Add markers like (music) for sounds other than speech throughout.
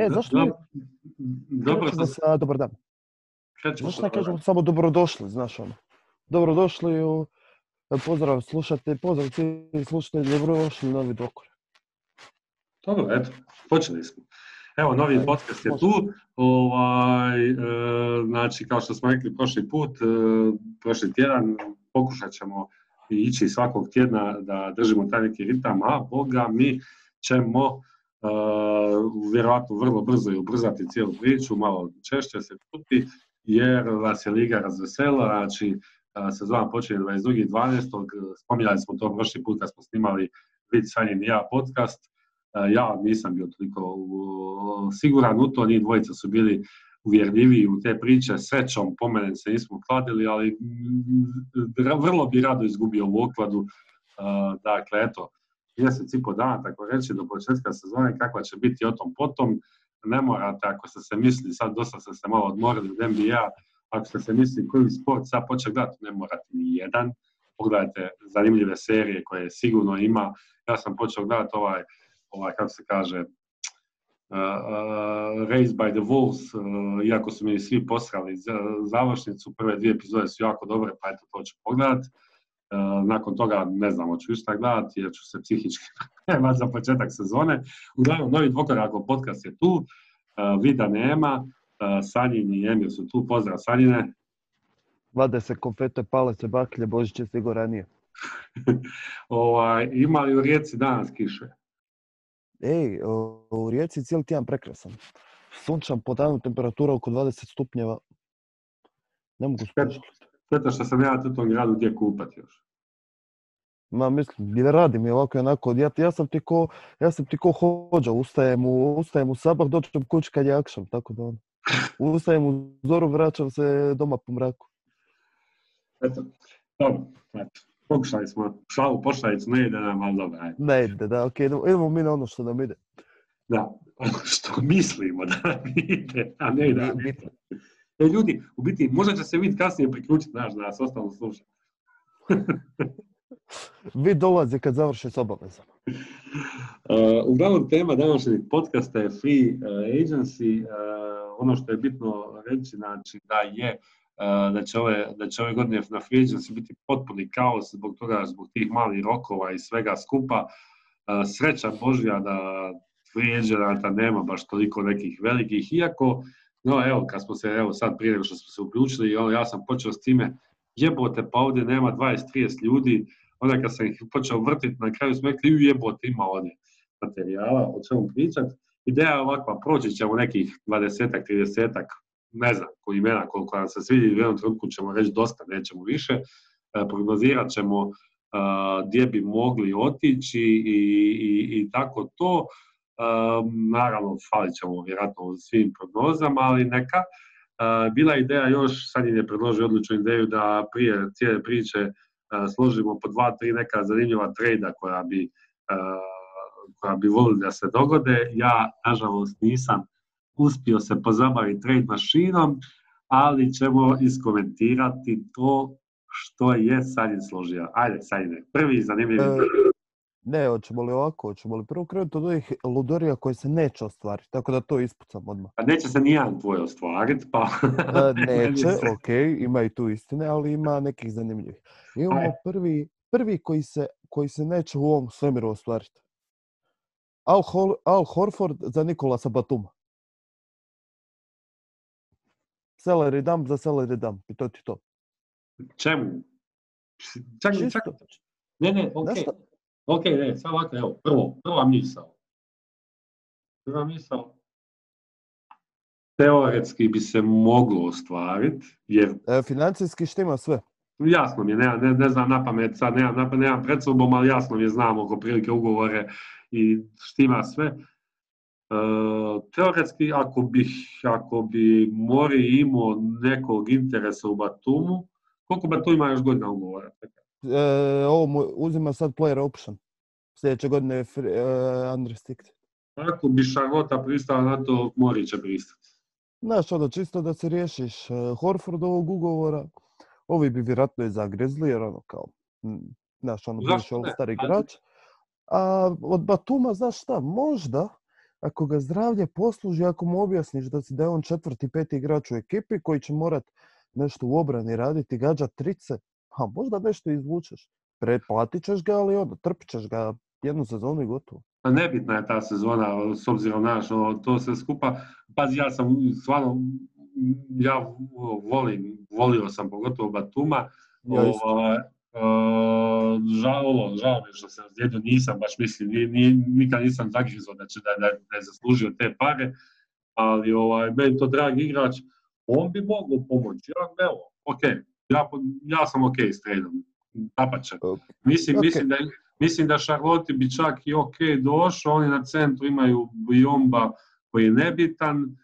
E, zašto mi Dobro sam sa dobar dan? Zašto ne kažemo samo dobrodošli, znaš ono? Dobrodošli u pozdrav slušate, pozdrav svi slušatelji, dobrodošli u novi dokor. Dobro, eto, počeli smo. Evo, novi podcast je tu. Ovaj, e, znači, kao što smo rekli prošli put, e, prošli tjedan, pokušat ćemo ići svakog tjedna da držimo taj neki ritam, a boga mi ćemo vjerojatno vrlo brzo i ubrzati cijelu priču, malo češće se čuti, jer vas je Liga razvesela, znači sezona počinje 22.12. Spominjali smo to prošli put kad smo snimali Vid Sanjin i ja podcast. Ja nisam bio toliko siguran u to, njih dvojica su bili uvjerljiviji u te priče, srećom po mene se nismo kladili, ali vrlo bi rado izgubio u okladu. Dakle, eto, mjesec i po dana, tako reći, do početka sezone, kakva će biti o tom potom. Ne morate, ako ste se misli, sad dosta ste se malo odmorili od NBA, ako ste se misli koji sport sad početi gledati, ne morate ni jedan. Pogledajte zanimljive serije koje sigurno ima. Ja sam počeo gledati ovaj, ovaj kako se kaže, uh, uh, Raised by the Wolves, uh, iako su mi svi posrali za, završnicu, prve dvije epizode su jako dobre, pa eto to ću pogledat. Uh, nakon toga ne znam hoću išta gledati jer ću se psihički (laughs) pripremati za početak sezone. Uglavnom, novi dvokorako podcast je tu, uh, vida nema, uh, Sanjin i Emil su tu, pozdrav Sanjine. Vade se konfete, pale se baklje, Božić je stigo ranije. (laughs) ovaj, ima li u Rijeci danas kiše? Ej, u Rijeci cijeli tjedan prekrasan. Sunčan po danu temperatura oko 20 stupnjeva. Ne mogu skušati. Šteta što sam ja u tom gradu gdje kupati još. Ma mislim, ne radim je ovako i onako. Ja, ja sam ti ko, ja sam ti ko hođa, ustajem u, ustajem u sabah, dođem kući kad je akšam, tako da ono. Ustajem u zoru, vraćam se doma po mraku. Eto, dobro, eto. Pokušali smo šalu pošaljicu, ne ide nam, ali dobro, ajde. Ne ide, da, ok, idemo, idemo mi na ono što nam ide. Da, ono (laughs) što mislimo da nam ide, a ne nam ide. E, ljudi, u biti, možda će se vid kasnije priključiti, znaš, da nas ostalo sluša. (laughs) Vi dolazi kad završi s obavezama. Uh, uglavnom, tema današnjeg podcasta je free uh, agency. Uh, ono što je bitno reći, znači da je uh, da će, ove, da će ove godine na free agency biti potpuni kaos zbog toga, zbog tih malih rokova i svega skupa. Sreća Božja da free nema baš toliko nekih velikih, iako, no evo, kad smo se, evo sad prije nego što smo se uključili, ja sam počeo s time, jebote, pa ovdje nema 20-30 ljudi, onda kad sam ih počeo vrtiti, na kraju smo rekli, "Ju, jebote, ima ovdje materijala, o čemu pričat. Ideja je ovakva, proći ćemo nekih 20-ak, 30-ak, ne znam koji imena, koliko nam se svidi, u jednom trenutku ćemo reći dosta, nećemo više. E, prognozirat ćemo e, gdje bi mogli otići i, i, i tako to. E, naravno, falit ćemo vjerojatno u svim prognozama, ali neka. E, bila ideja još, sad je predložio odličnu ideju da prije cijele priče e, složimo po dva, tri neka zanimljiva trejda koja bi, koja bi volili da se dogode. Ja, nažalost, nisam uspio se pozabaviti trade mašinom, ali ćemo iskomentirati to što je Sanjin složio. Ajde, Sanjine, prvi zanimljivi. Ne, hoćemo li ovako, hoćemo li prvo krenuti od ovih ludorija koje se neće ostvariti, tako da to ispucam odmah. Pa neće se nijedan tvoj ostvariti, pa... (laughs) E, neće, ok, ima i tu istine, ali ima nekih zanimljivih. Imamo prvi, prvi koji, se, koji se neće u ovom svemiru ostvariti. Al, Hol, Al Horford za Nikolasa Batuma. Celery dump za celery dump i to ti to. Čemu? Čak, čak, ne, ne, ok. Ok, ne, sad ovako, evo, prvo, prva misao. Prva misao. Teoretski bi se moglo ostvariti, jer E, financijski štima sve. jasno mi je, ne, ne, ne znam na pamet, sad nemam, na- nemam pred sobom, ali jasno mi je, znam oko prilike ugovore i štima sve. E, teoretski, ako bi, ako bi Mori imao nekog interesa u Batumu, koliko Batum ima još godina ugovora? E, ovo mu uzima sad player option. Sljedeće godine je free, e, unrestricted. Ako bi Šarota pristala na to, Mori će pristati. Znaš, ono, čisto da se riješiš e, Horfordovog ugovora, ovi bi vjerojatno i zagrezli, jer ono kao, znaš, ono, bivši ne? all-star igrač. A od Batuma, znaš šta, možda, ako ga zdravlje posluži, ako mu objasniš da si da je on četvrti, peti igrač u ekipi koji će morat nešto u obrani raditi, gađat trice, a možda nešto izvučeš. Pretplatit ćeš ga, ali ono, trpit ćeš ga jednu sezonu i gotovo. Pa nebitna je ta sezona, s obzirom na to sve skupa. Pazi, ja sam stvarno, ja volim, volio sam pogotovo Batuma. Ja. Ovaj, Uh, žao, žao mi je što se razlijedio, nisam baš mislim, ni, ni, nikad nisam zagrizao da, će, da, da, da je zaslužio te pare, ali ovaj, meni to drag igrač, on bi mogao pomoći, ja, evo, ok, ja, ja sam ok s tradeom, dapače. Mislim, Ok. mislim, da, mislim da Charlotte bi čak i ok došao, oni na centru imaju Bijomba koji je nebitan,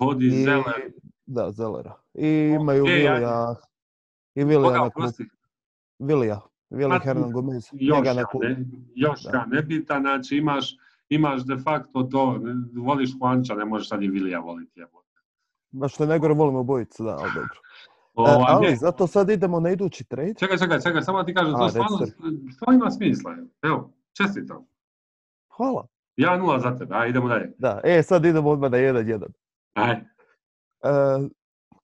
Cody I, Zeller, da, Zelera. I imaju Ok, ajde. Vilija, i Vilija? Vilija, Vili Pa, Hernan Gomez. Njega na klupu. ne, Joška nebitan, znači imaš, imaš de facto to, voliš Juanča, ne možeš sad i Vilija voliti. jebote. Ma što najgore volimo obojicu, da, ali dobro. (laughs) E, Ovaj, ali zato sad idemo na idući trade. čekaj, čekaj, čekaj, samo ti kažem, A, to stvarno, stvarno ima smisla. Evo, čestitam. Hvala. 1-0 za tebe, aj idemo dalje. Da, e, sad idemo odmah na 1-1. Aj, E,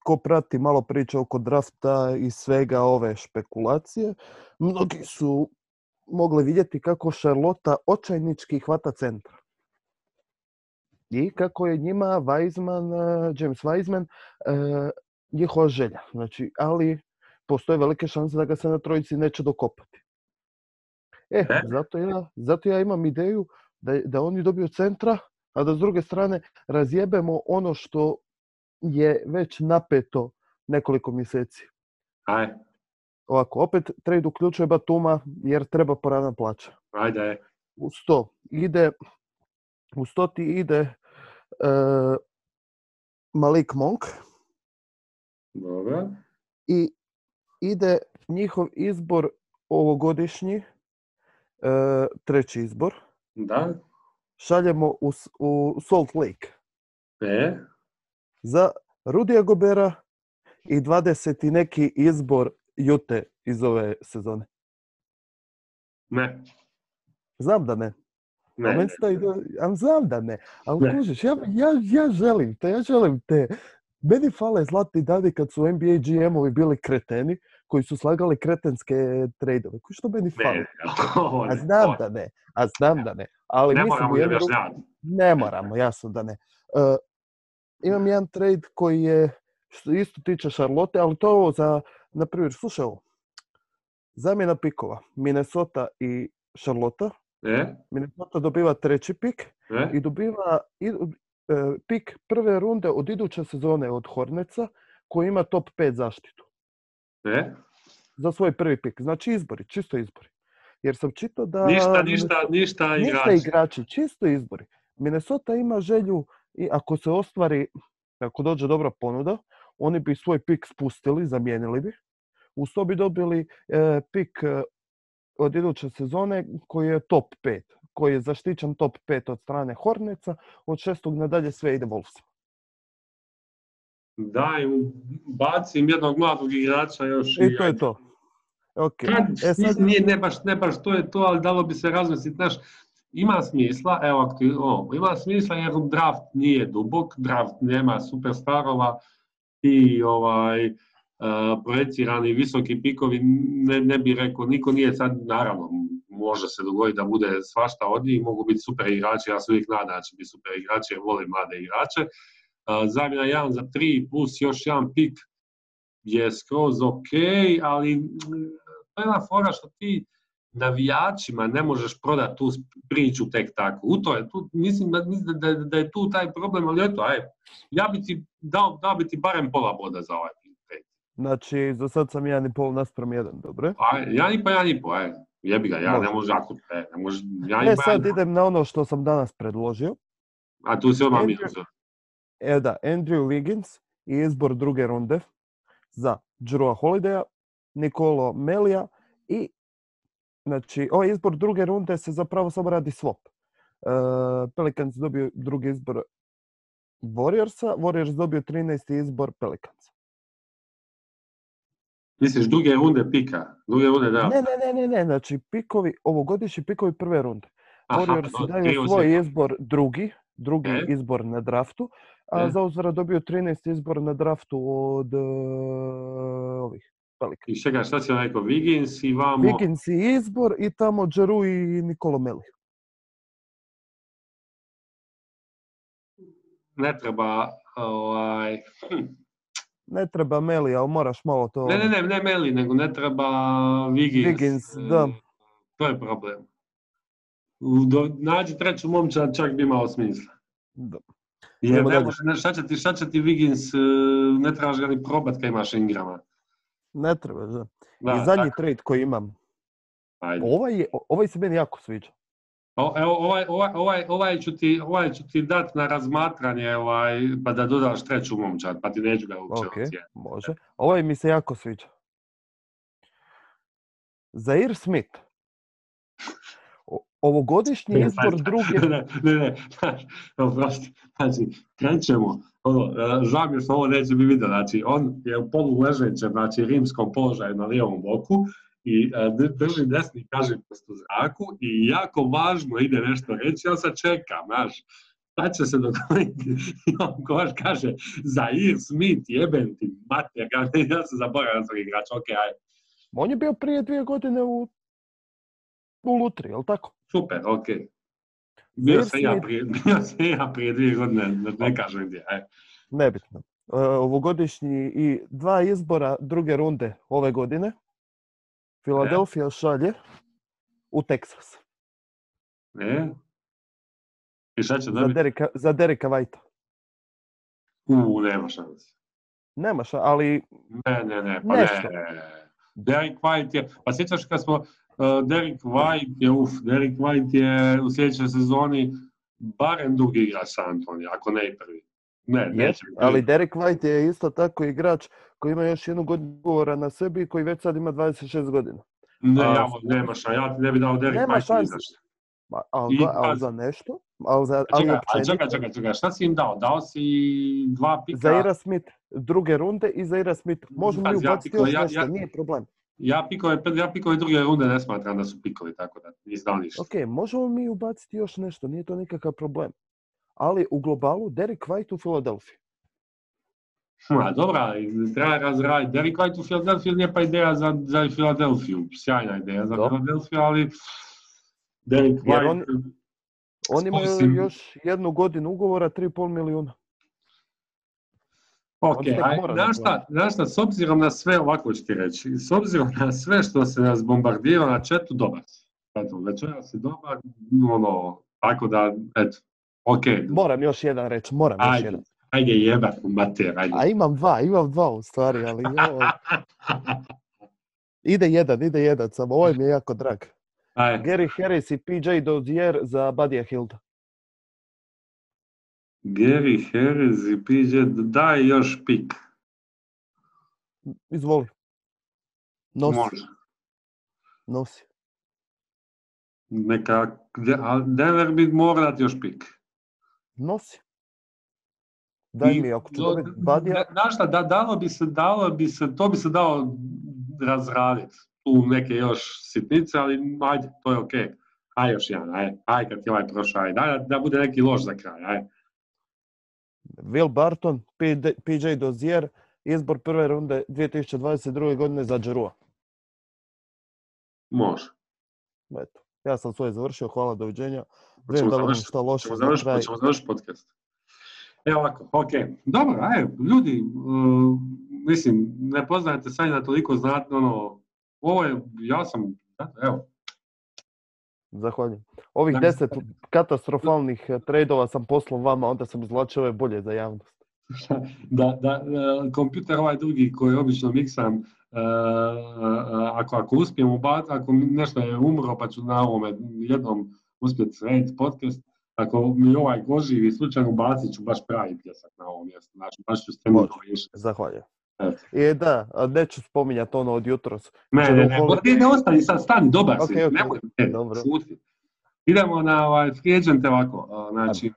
ko prati malo priče oko drafta i svega ove špekulacije, mnogi su mogli vidjeti kako Charlotta očajnički hvata centra. I kako je njima Weizman, e, James Weizman, e, njihova želja. Znači, ali postoje velike šanse da ga se na trojici neće dokopati. E, E? zato ja, zato ja imam ideju da, da oni dobiju centra, a da s druge strane razjebemo ono što je već napeto nekoliko mjeseci. aj, Ovako, opet trade uključuje Batuma jer treba porana plaća. ajde, aj. Uz to ide, uz to ti ide e, Malik Monk Dobro, i ide njihov izbor ovogodišnji, e, treći izbor, da, šaljemo u, Salt Lake e, za Rudija Gobera i 20. neki izbor Jute iz ove sezone. ne, Znam da ne. ne, meni a znam da ne. Ali kužiš, ja, ja, ja želim te, ja želim te. Meni fale zlatni dani kad su NBA GM-ovi bili kreteni, koji su slagali kretenske trejdove. Kužiš, što meni fali? ne, A ne, znam ovo- da ne, a znam da ne. Ali ne mislim moramo objašnjavati. Ne moramo, jasno da ne. E, imam jedan trade koji je, što isto tiče Charlotte, ali to je ovo za, na primjer, slušaj ovo. Zamjena pikova, Minnesota i Charlotte. E, Minnesota dobiva treći pik e, i dobiva pik prve runde od iduće sezone od Horneca koji ima top 5 zaštitu e, za svoj prvi pik. Znači izbori, čisto izbori. Jer sam čitao da... ništa, ništa, ništa Ništa igrač. igrači, čisto izbori. Minnesota ima želju i ako se ostvari, ako dođe dobra ponuda, oni bi svoj pik spustili, zamijenili bi. Uz to bi dobili e, pik e, od iduće sezone koji je top 5, koji je zaštićen top 5 od strane Horneca, od šestog nadalje sve ide Wolvesima. Daj, bacim jednog mladog igrača još I to je to. Kad, E sad, nije, ne baš, ne baš to je to, ali dalo bi se razmisliti, znaš, ima smisla, evo, ako ti, o, ima smisla jer draft nije dubok, draft nema superstarova i ovaj, uh, projecirani visoki pikovi, ne, ne bi rekao, niko nije sad, naravno, može se dogoditi da bude svašta od njih, mogu biti super igrači, ja se uvijek nadam da će biti super igrači jer volim mlade igrače. Uh, zamjena 1 za 3 plus još jedan pik je skroz ok, ali mm, to je jedna fora što ti navijačima ne možeš prodati tu priču tek tako. U to je, tu, mislim, da, da, da je tu taj problem, ali eto, aj, ja bi ti dao, dao bi ti barem pola boda za ovaj znači, za sad sam jedan i pol naspram jedan, dobro? Aj, jedan i pa, jedan i po, aj, jebi ga, ja Može. ne može ako, e, ne E sad idem na ono što sam danas predložio. a tu si odmah Andrew-. E da, Andrew Wiggins i izbor druge runde za Drewa Holidaya, Nikolo Melija i znači ovaj izbor druge runde se zapravo samo radi swap. Uh, Pelicans dobio drugi izbor Warriorsa, Warriors dobio 13. izbor Pelicansa. Misliš druge runde pika, druge runde da. Ne, ne, ne, ne, ne, znači pikovi, ovogodišnji pikovi prve runde. Aha, Warriorsi pa, daju svoj izbor drugi, drugi E? izbor na draftu, a E? za uzvrat dobio 13 izbor na draftu od e, ovih Pelika. I čekaj, šta si rekao? Wiggins i vamo... Wiggins i izbor i tamo Džeru i Nikolo Meli. Ne treba, ovaj... Ne treba Meli, ali moraš malo to... Ne, ne, ne, ne Meli, nego ne treba. Wiggins, da. E, To je problem. Do, nađi treću momčad, čak bi imao smisla. Da. Jer ne može, šta, će ti, šta će ti Wiggins, e, ne trebaš ga ni probat kad imaš Ingrama. Ne treba, da. Da, I zadnji tako, trade koji imam. ajde. Ovaj, je, ovaj se meni jako sviđa. O, evo, ovaj, ovaj, ovaj, ovaj, ću ti, ovaj ću ti dat na razmatranje, ovaj, pa da dodaš treću momčad, pa ti neću ga uopće Ok, ocijeniti. može. Ovaj mi se jako sviđa. Zair Smith. O- Ovogodišnji izbor druge... Ne, ne, ne, znaš, oprosti, znači, krećemo, ono, e, žao mi što ovo neće bi vidio, znači, on je u polu ležećem, znači, rimskom položaju na lijevom boku i e, drži desni kažipust u zraku i jako važno ide nešto reći, ja sad čekam, znaš, šta će se dogoditi? (laughs) I on koš kaže, Zair Smith, jebem ti, mater, (laughs) ja se zaboravio na svog igrača, ok, ajde, On je bio prije dvije godine u, u Lutri, jel tako? super, ok. Bio sam ja prije, (laughs) bio sam ja prije dvije godine, ne, kažem gdje, ajde. Nebitno. E, ovogodišnji i dva izbora druge runde ove godine. Filadelfija šalje u Teksas. Ne? I šta će Za? Derika, za Derika Whitea. U, nema šanse. Nemaš, ali Ne, ne, ne, pa Nešto. ne. Derek White je, pa sjećaš kad smo, uh, Derek White je, uf, Derek White je u sljedećoj sezoni barem drugi igrač sa Antoni, ako ne i prvi. Ne, je, neće biti ali Derek White je isto tako igrač koji ima još jednu godinu ugovora na sebi i koji već sad ima 26 godina. Ne, a- ja, nema šanse, ja ti ne bi dao Derek Nema za šta. Ma, ali, I ali za nešto, ali, za, ali Čekaj, čekaj, čekaj, čekaj, šta si im dao? Dao si dva pika? Zaira Smith druge runde i Zaira Smith. Možemo ja ubaciti još ja- nešto, ja- nije problem. Ja pikove, ja pikove druge runde ne smatram da su pikovi, tako da nisi dao ništa. Ok, možemo mi ubaciti još nešto, nije to nikakav problem. Ali u globalu Derek White u Filadelfiji. Ma, dobra, treba razraditi. Derek White u Filadelfiji nije pa ideja za, za Filadelfiju. Sjajna ideja za. Filadelfiju, ali Derek White... on- On ima još jednu godinu ugovora, 3,5 milijuna. Ok, znaš šta, znaš šta, s obzirom na sve, ovako ću ti reći, s obzirom na sve što se nas bombardirao na četu, dobar si. Eto, večeras si dobar, ono, tako da, eto, ok, Moram još jedan reći, moram još ajde, jedan. Ajde jebat, mater, ajde. A imam dva, imam dva u stvari, ali (laughs) joj. ide jedan, ide jedan, samo ovaj mi je jako drag. Ajde, Gary Harris i PJ Dozier za Budija Hilda. Gary Harris i PJ, daj još pik. Izvoli. Nosi, Može. nosi. Neka, gdje- a Denver bi morao dati još pik. Nosi. Daj I mi, ako ću do- dobiti Budija, da- Znaš šta, da, dalo bi se, dalo bi se, to bi se dao razraditi. Tu neke još sitnice, ali ajde, to je okej. Aj još jedan, aj, aj kad ti ovaj prošao, aj, da, da bude neki loš za kraj, aj. Will Barton, PJ Dozier, izbor prve runde 2022. godine za Džerua. Može. Eto, ja sam svoje završio, hvala, doviđenja. Vidim da završiti? šta loše ćemo završiti podcast. Evo ovako, ok. Dobro, aj, ljudi, uh, mislim, ne poznajete Sanjina toliko znate, ono, ovo je, ja sam, evo, Zahvaljujem. Ovih deset katastrofalnih eh, trejdova sam poslao vama, onda sam izvlačio ove bolje za javnost. (laughs) da, da, e, kompjuter ovaj drugi koji obično miksam, e, e, ako, ako uspijem ubaciti, ako nešto je umro pa ću na ovome jednom uspjeti srediti podcast, ako mi ovaj oživi slučajno ubacit ću baš pravi pljesak na ovom mjestu, znači baš ću s riješiti. Zahvaljujem. I da, neću spominjati ono od jutros. Ne, ne, ne, ne, ne ostani sad, stani, dobar si, Ok, ok, nemoj, ne, dobro. šuti. Idemo na ovaj, agente ovako, znači,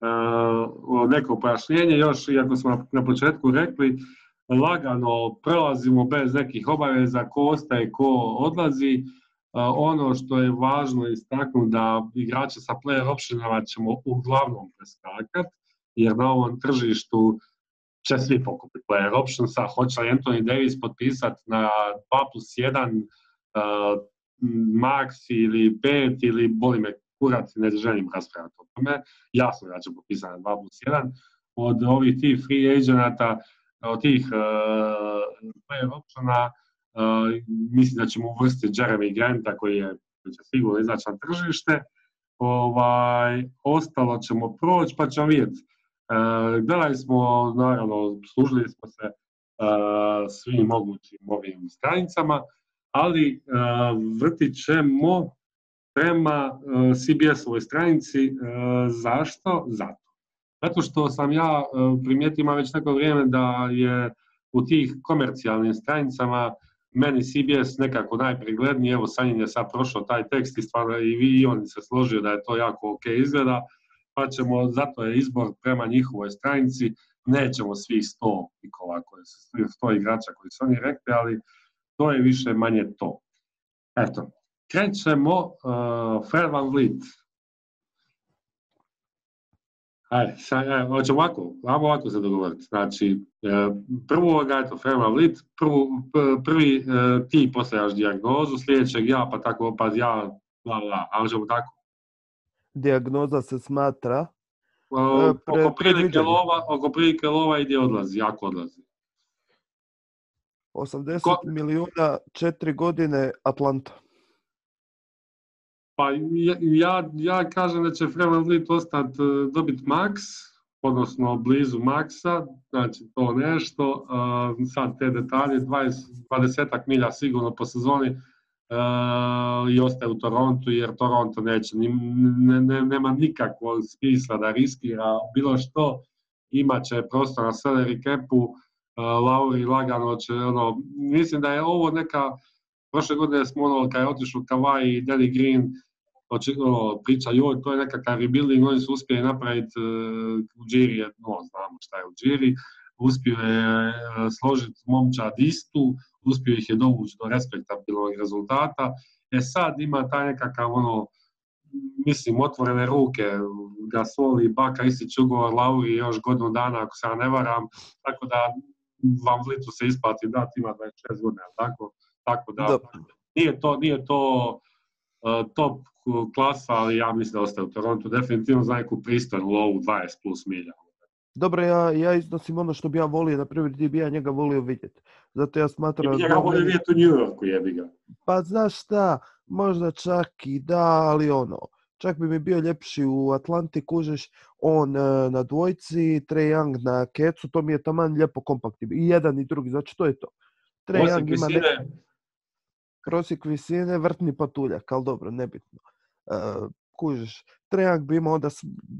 uh, neko pojašnjenje još, iako smo na, na početku rekli, lagano prelazimo bez nekih obaveza, ko ostaje, ko odlazi. Ono što je važno istaknuti da igrače sa player optionama ćemo uglavnom preskakat, jer na ovom tržištu će svi pokupiti player optionsa, hoće li Anthony Davis potpisati na 2 plus 1 uh, max ili 5 ili boli me kurac, ne želim raspravljati o tome, jasno da će potpisati na 2 plus 1, od ovih tih free agenata, od tih uh, player optiona, mislim da ćemo uvrstiti Jeremy Granta koji je sigurno izaći na tržište, ovaj, ostalo ćemo proći pa ćemo vidjeti E, gledali smo, naravno, služili smo se e, svim mogućim ovim stranicama, ali e, vrtit ćemo prema CBS-ovoj stranici. Zašto? Zato. Zato što sam ja primijetio već neko vrijeme da je u tih komercijalnim stranicama meni CBS nekako najpregledniji, evo Sanjin je sad prošao taj tekst i stvarno i vi i on se složio da je to jako ok izgleda, pa ćemo, zato je izbor prema njihovoj stranici, nećemo svi sto pikova koji su, sto igrača koji su oni rekli, ali to je više manje to. Eto, krećemo uh, Fred Van Vliet. Ajde, sad, ajde, hoćemo ovako, ajmo ovako se dogovoriti. Znači, e, prvo ga, eto, Fred Van Vliet, prvi e, ti postavljaš dijagnozu, sljedećeg ja, pa tako, pa ja, la, la, ali ćemo tako dijagnoza se smatra e, pre, oko, prilike lova, oko prilike lova ide odlazi, jako odlazi. 80 Ko... milijuna, četiri godine Atlanta. Pa ja, ja kažem da će Freeman Vliet ostati e, dobiti max, odnosno blizu maksa, znači to nešto. Uh, sad te detalje, 20, 20 milja sigurno po sezoni, i ostaje u Torontu jer Toronto neće, ne, ne, nema nikakvog smisla da riskira bilo što, imaće prostor na salary capu, Lauri lagano će, ono, mislim da je ovo neka, prošle godine smo ono, kad je otišao Kawhi i Danny Green, ono, priča, joj, to je nekakav rebuilding, oni su uspjeli napraviti u Džiri, no, znamo šta je u Džiri, uspio je složiti momčad istu, uspio ih je dovući do respektabilnog rezultata. E sad ima taj nekakav ono, mislim, otvorene ruke, Gasol i Baka istići ugovor, Lauri još godinu dana, ako se ja ne varam, tako da vam Vlitu se isplati dati, ima 26 godina, tako, tako da, nije to, nije to uh, top klasa, ali ja mislim da ostaje u Torontu definitivno za neku pristojnu lovu 20 plus milja. Dobro, ja, ja iznosim ono što bi ja volio, na primjer, ti bi ja njega volio vidjeti. Zato ja smatram... Ti bi njega volio vidjeti u New Yorku, jebi ga. Pa znaš šta, možda čak i da, ali ono, čak bi mi bio ljepši u Atlanti, kužeš, on e, na dvojci, Trae Young na kecu, to mi je taman lijepo kompaktibno. I jedan i drugi, znači to je to. Trae Young ima ne... Prosjek visine, vrtni patuljak, ali dobro, nebitno. Uh, kužiš, Trejak bi imao onda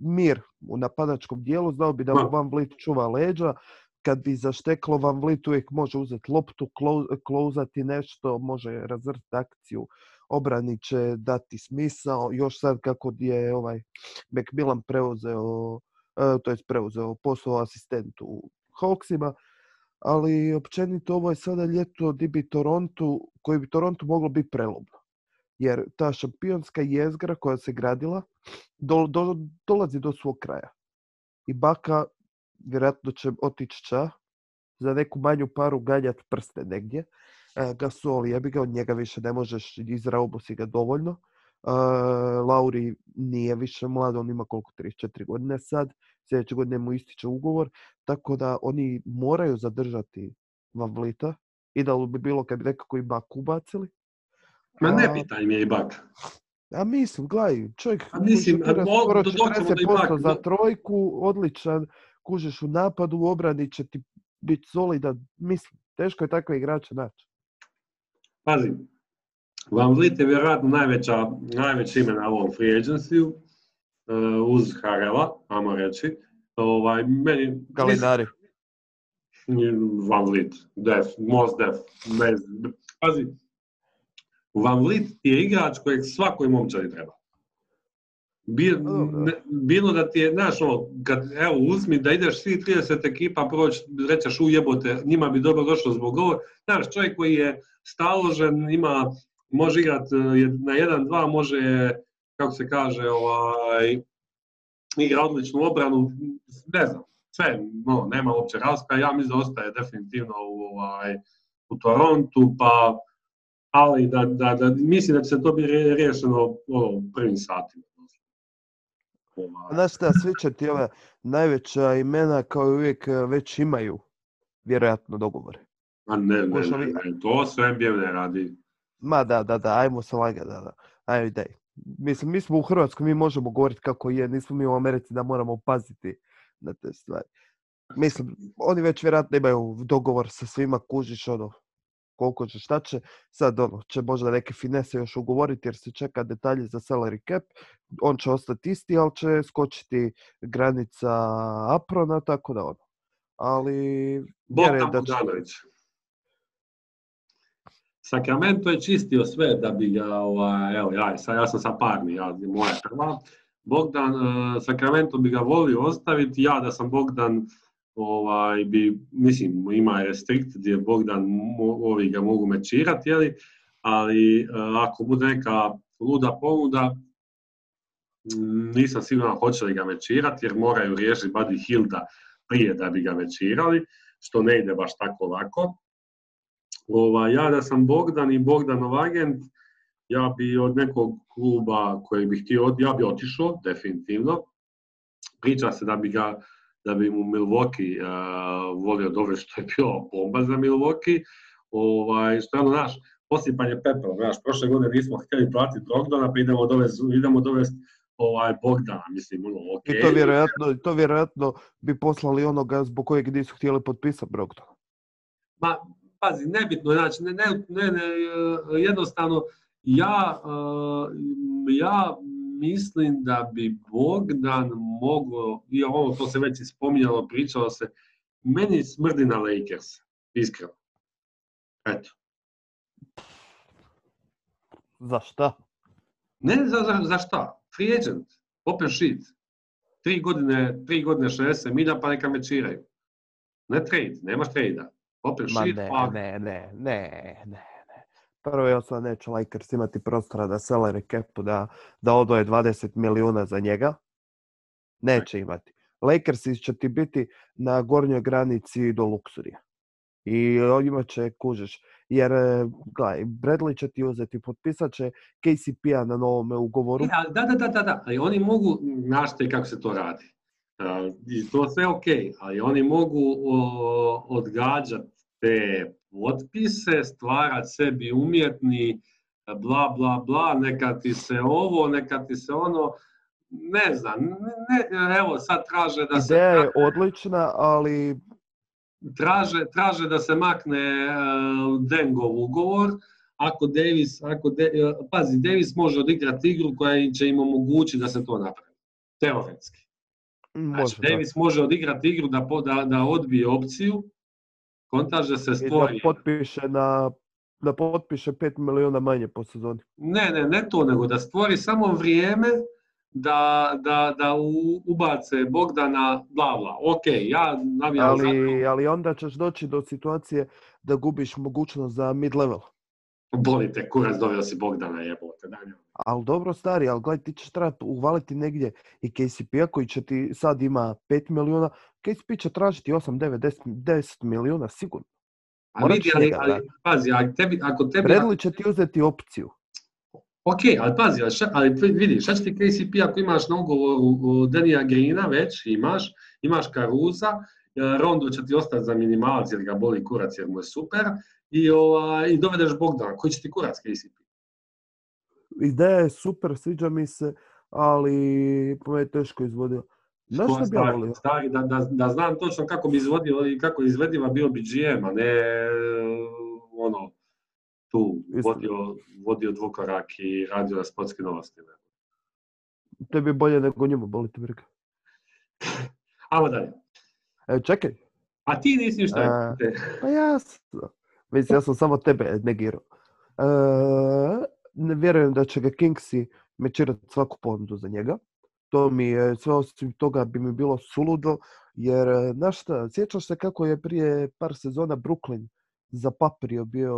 mir u napadačkom dijelu, znao bi da mu Van Vliet čuva leđa, kad bi zašteklo Van Vliet uvijek može uzeti loptu, klozati nešto, može razvrti akciju, obrani će dati smisao, još sad kako je ovaj Macmillan preuzeo, e, to je preuzeo posao asistentu u Hawksima, ali općenito ovo je sada ljeto di bi Torontu, koji bi Torontu moglo biti prelomno jer ta šampionska jezgra koja se gradila do, do, dolazi do svog kraja. I Baka vjerojatno će otići ča za neku manju paru ganjat prste negdje. E, Gasol jebi ga, od njega više ne možeš, izraubo si ga dovoljno. E, Lauri nije više mlad, on ima koliko, 34 godine sad, sljedeće godine mu ističe ugovor, tako da oni moraju zadržati Van Vlita. Idealno bi bilo kad bi nekako i Baku ubacili, Ma ne pitaj mi je i bak. A mislim, gledaj, čovjek a mislim, skoro 40% za trojku, odličan, kužeš u napadu, u obrani će ti biti solidan. Mislim, teško je takve igrače naći. Pazi, Van Vliet je vjerojatno najveća, najveće ime na ovom free agency uz Harela, ajmo reći. Ovaj, meni, Galinari. Van Vliet, def, most def. Bez, pazi, Van Vliet je igrač kojeg svakoj momčari treba. Bilo da ti je, znaš, ono, kad, evo, uzmi da ideš svi 30 ekipa proći, rećeš ujebote, njima bi dobro došlo zbog ovo. Znaš, čovjek koji je staložen, ima može igrati na 1-2, može, kako se kaže, ovaj, igra odličnu obranu, ne znam, sve, no, nema uopće razlika, ja mislim da ostaje definitivno u, ovaj, u Torontu, pa ali da, da, da, mislim da će se to biti riješeno ono, prvim satima. Ovaj. Znaš šta, svi će ti ove najveća imena kao i uvijek već imaju vjerojatno dogovore. A ne, ne, ne, ne, to sve ne radi. Ma da, da, da, ajmo se laga, da, da. Ajde, daj. Mislim, mi smo u Hrvatskoj, mi možemo govoriti kako je, nismo mi u Americi da moramo paziti na te stvari. Mislim, oni već vjerojatno imaju dogovor sa svima, kužiš ono, koliko će, šta će. Sad ono, će možda neke finese još ugovoriti jer se čeka detalje za salary cap. On će ostati isti, ali će skočiti granica aprona, tako da ono. Ali... Bogdan da Bogdanović. Sacramento je čistio sve da bi ga, ovaj, evo ja, ja sam sa parni, ja, moja prva. Bogdan, uh, Sacramento bi ga volio ostaviti, ja da sam Bogdan, ovaj, bi, mislim, ima restrikt gdje Bogdan ovi ga mogu mečirati, jeli? ali uh, ako bude neka luda ponuda, mm, nisam siguran hoće li ga mečirati, jer moraju riješiti Buddy Hilda prije da bi ga mečirali, što ne ide baš tako lako. Ova, ja da sam Bogdan i Bogdanov agent, ja bi od nekog kluba koji bih htio, ja bi otišao, definitivno. Priča se da bi ga da bi mu Milwaukee uh, volio dobro što je bio bomba za Milwaukee. Ovaj, što je ono, naš, posipanje pepela, znaš, prošle godine nismo htjeli platiti Drogdona, pa idemo dovesti, idemo dovesti ovaj Bogdana, mislim, ono, okay. I to vjerojatno, to vjerojatno bi poslali onoga zbog kojeg nisu htjeli potpisati Brogdona. Ma, pazi, nebitno, znači, ne, ne, ne, ne jednostavno, ja, ja mislim da bi Bogdan mogao, i ovo to se već spominjalo, pričalo se, meni smrdi na Lakers, iskreno. Eto. Za šta? Ne za, za, za šta. Free agent, open sheet. Tri godine, tri godine 60 milja pa neka mečiraju. Ne trade, nemaš trade Open Ma ne, pa... ne, ne, ne, ne prvo je osnovno neće Lakers imati prostora da salary capu da, da odvoje 20 milijuna za njega. Neće imati. Lakersi će ti biti na gornjoj granici do luksurija. I imat će kužeš. Jer, e, gledaj, Bradley će ti uzeti, potpisat će KCP-a na novome ugovoru. Ja, e, da, da, da, da, da. Ali oni mogu, znašte kako se to radi. Uh, I to sve ok, ali oni mogu odgađati te potpise, stvarati sebi umjetni, bla, bla, bla, neka ti se ovo, neka ti se ono, ne znam, ne, evo sad traže da se... Ideja je odlična, ali... Traže, traže da se makne uh, Dengov ugovor, ako Davis, ako de, uh, pazi, Davis može odigrati igru koja će im omogućiti da se to napravi, teoretski. Znači, Davis može odigrati igru da, da, da odbije opciju, kontaže se stvori. I da potpiše na da potpiše 5 miliona manje po sezoni. Ne, ne, ne to, nego da stvori samo vrijeme da, da, da ubace Bogdana, bla, bla. Ok, ja navijam ali, zato. Ali onda ćeš doći do situacije da gubiš mogućnost za mid-level. Bolite, kurac doveo si Bogdana jebote. Da, ali dobro stari, ali gledaj ti ćeš trebati uvaliti negdje i KCP-a koji će ti sad ima 5 miliona, KCP će tražiti 8, 9, 10, 10 miliona sigurno. A vidi, ali, ali, pazi, ako tebi, ako tebi... Bradley će ti uzeti opciju. Ok, ali pazi, ali, ša, ali vidi, šta će ti KCP ako imaš na ugovoru Denija Grina već, imaš, imaš Karuza, e, Rondo će ti ostati za minimalac jer ga boli kurac jer mu je super, i, ova, i dovedeš Bogdana, koji će ti kurac KCP? Ideja je super, sviđa mi se, ali po je teško izvodio. Znaš što bi ja volio? Stari, da, da, da znam točno kako bi izvodio i kako izvediva bio bi GM, a ne ono, tu vodio, vodio dvokorak i radio na sportskim novostima. Tebi je bolje nego njemu, boli te briga. (laughs) Ajmo dalje. E, čekaj. A ti nisi ništa. E, pa jasno. Mislim, ja sam samo tebe negirao. E, ne vjerujem da će ga Kingsi mečirati svaku ponudu za njega. To mi je, sve osim toga bi mi bilo suludo, jer, znaš šta, sjećaš se kako je prije par sezona Brooklyn zapaprio bio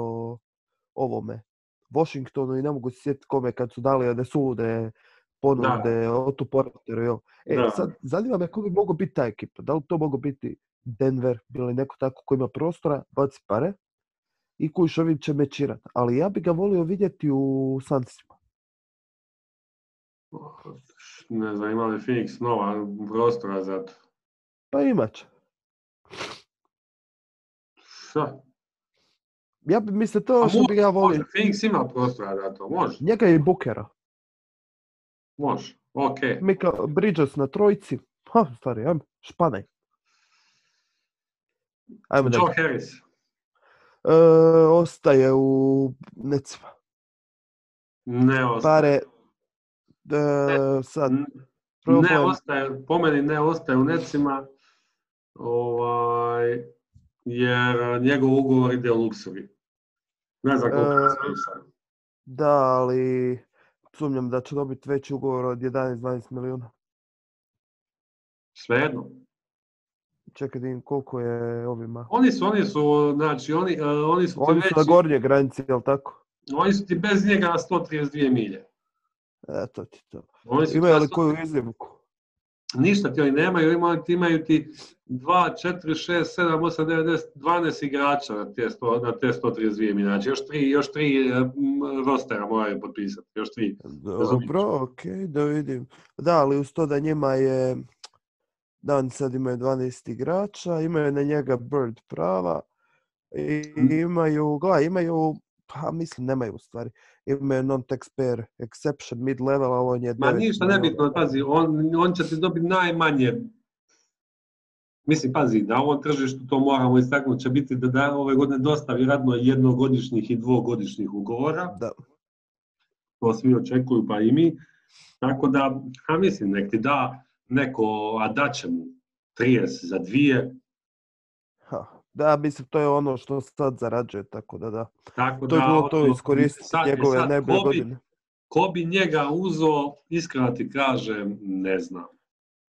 ovome, Washingtonu i ne mogu se sjetiti kome kad su dali one sulude ponude Otu Porteru. jel. E, Da. sad, zanima me ko bi mogao biti ta ekipa. Da li to mogu biti Denver ili neko tako ko ima prostora, baci pare i kuš ovim će mečirat. Ali ja bi ga volio vidjeti u Sunsima. Ne znam, ima li Phoenix nova prostora za to. Pa imat će. Šta? Ja bi mislim to A što bi ja volio. Phoenix ima prostora za to, može, Njega i Bookera. može, ok. Mika Bridges na trojici. Ha, stari, ajme, španaj. Ajmo. Joe Harris. E, ostaje u necima. Ne ostaje. Pare, e, sad, problem- Ne ostaje, po meni ne ostaje u necima, ovaj, jer njegov ugovor ide u Luxury. Ne znam koliko E, da, ali sumnjam da će dobiti veći ugovor od 11-12 milijuna. Svejedno. Čekaj da vidim koliko je ovima. Oni su, oni su, znači, oni, e, oni su ti Oni su na veći, gornjoj granici, jel tako? oni su ti bez njega na 132 milje. Eto ti to. Imaju li koju iznimku? Ništa ti oni nemaju, imaju, ti- imaju ti 2, 4, 6, 7, 8, 9, 10, 12 igrača na te, 100, na te 132 milje. Znači još tri, još tri e, m, rostera moraju potpisati, još tri. Dobro, ok, da vidim. Da, ali uz to da njima je... Da, oni sad imaju 12 igrača, imaju na njega bird prava i Mm. imaju, gledaj, imaju, pa mislim nemaju u stvari, imaju non-taxpayer exception mid-level, a on je Ma 9 ništa nebitno, pazi, on, on će ti dobiti najmanje Mislim, pazi, na ovom tržištu to moramo istaknuti, će biti da, da ove godine dosta vjerojatno jednogodišnjih i dvogodišnjih ugovora. Da. to svi očekuju, pa i mi. Tako da, a mislim, nek ti da neko, a da će mu 30 za dvije, da, mislim, to je ono što sad zarađuje, tako da da. tako To je da... bilo to ono, iskoristiti sad- njegove sad najbolje ko bi- godine. Ko bi njega uzo, iskreno ti kažem, ne znam.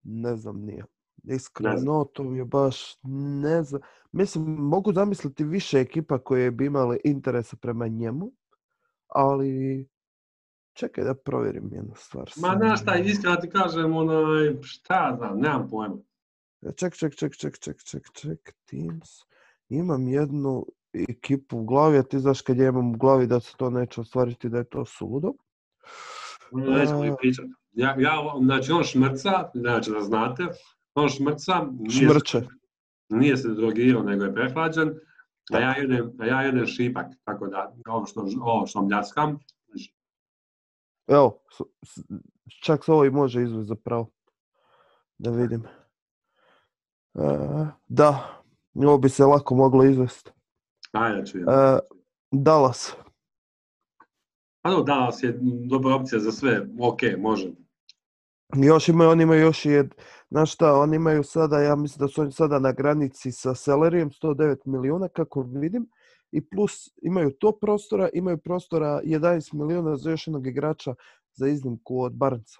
Ne znam, nije. Iskreno, to mi je baš, ne znam. Mislim, mogu zamisliti više ekipa koje bi imale interesa prema njemu, ali čekaj da provjerim jednu stvar. Ma znaš šta, iskreno ti kažem, onaj, šta znam, nemam pojma. Ček, ček, ček, ček, ček, ček, ček, Teams. Imam jednu ekipu u glavi, a ti znaš kad ja imam u glavi da se to neće ostvariti, da je to. Nećemo ni pričati. Ja, ja, znači on šmrca, znači da znate, on šmrca, nije, Šmrče. nije se drogirao, nego je prehlađen, a ja jedem, a ja jedem šipak, tako da ovo što, ovo što mljackam, Evo, čak se ovo i može izvesti zapravo. Da vidim. E, da, ovo bi se lako moglo izvesti. ajde čujem. E, Dallas. Pa dobro, Dallas je dobra opcija za sve, ok, može. Još imaju, oni imaju još jed, znaš šta, oni imaju sada, ja mislim da su oni sada na granici sa salarijem 109 milijuna, kako vidim, i plus imaju to prostora, imaju prostora 11 milijuna za još jednog igrača za iznimku od Barnca.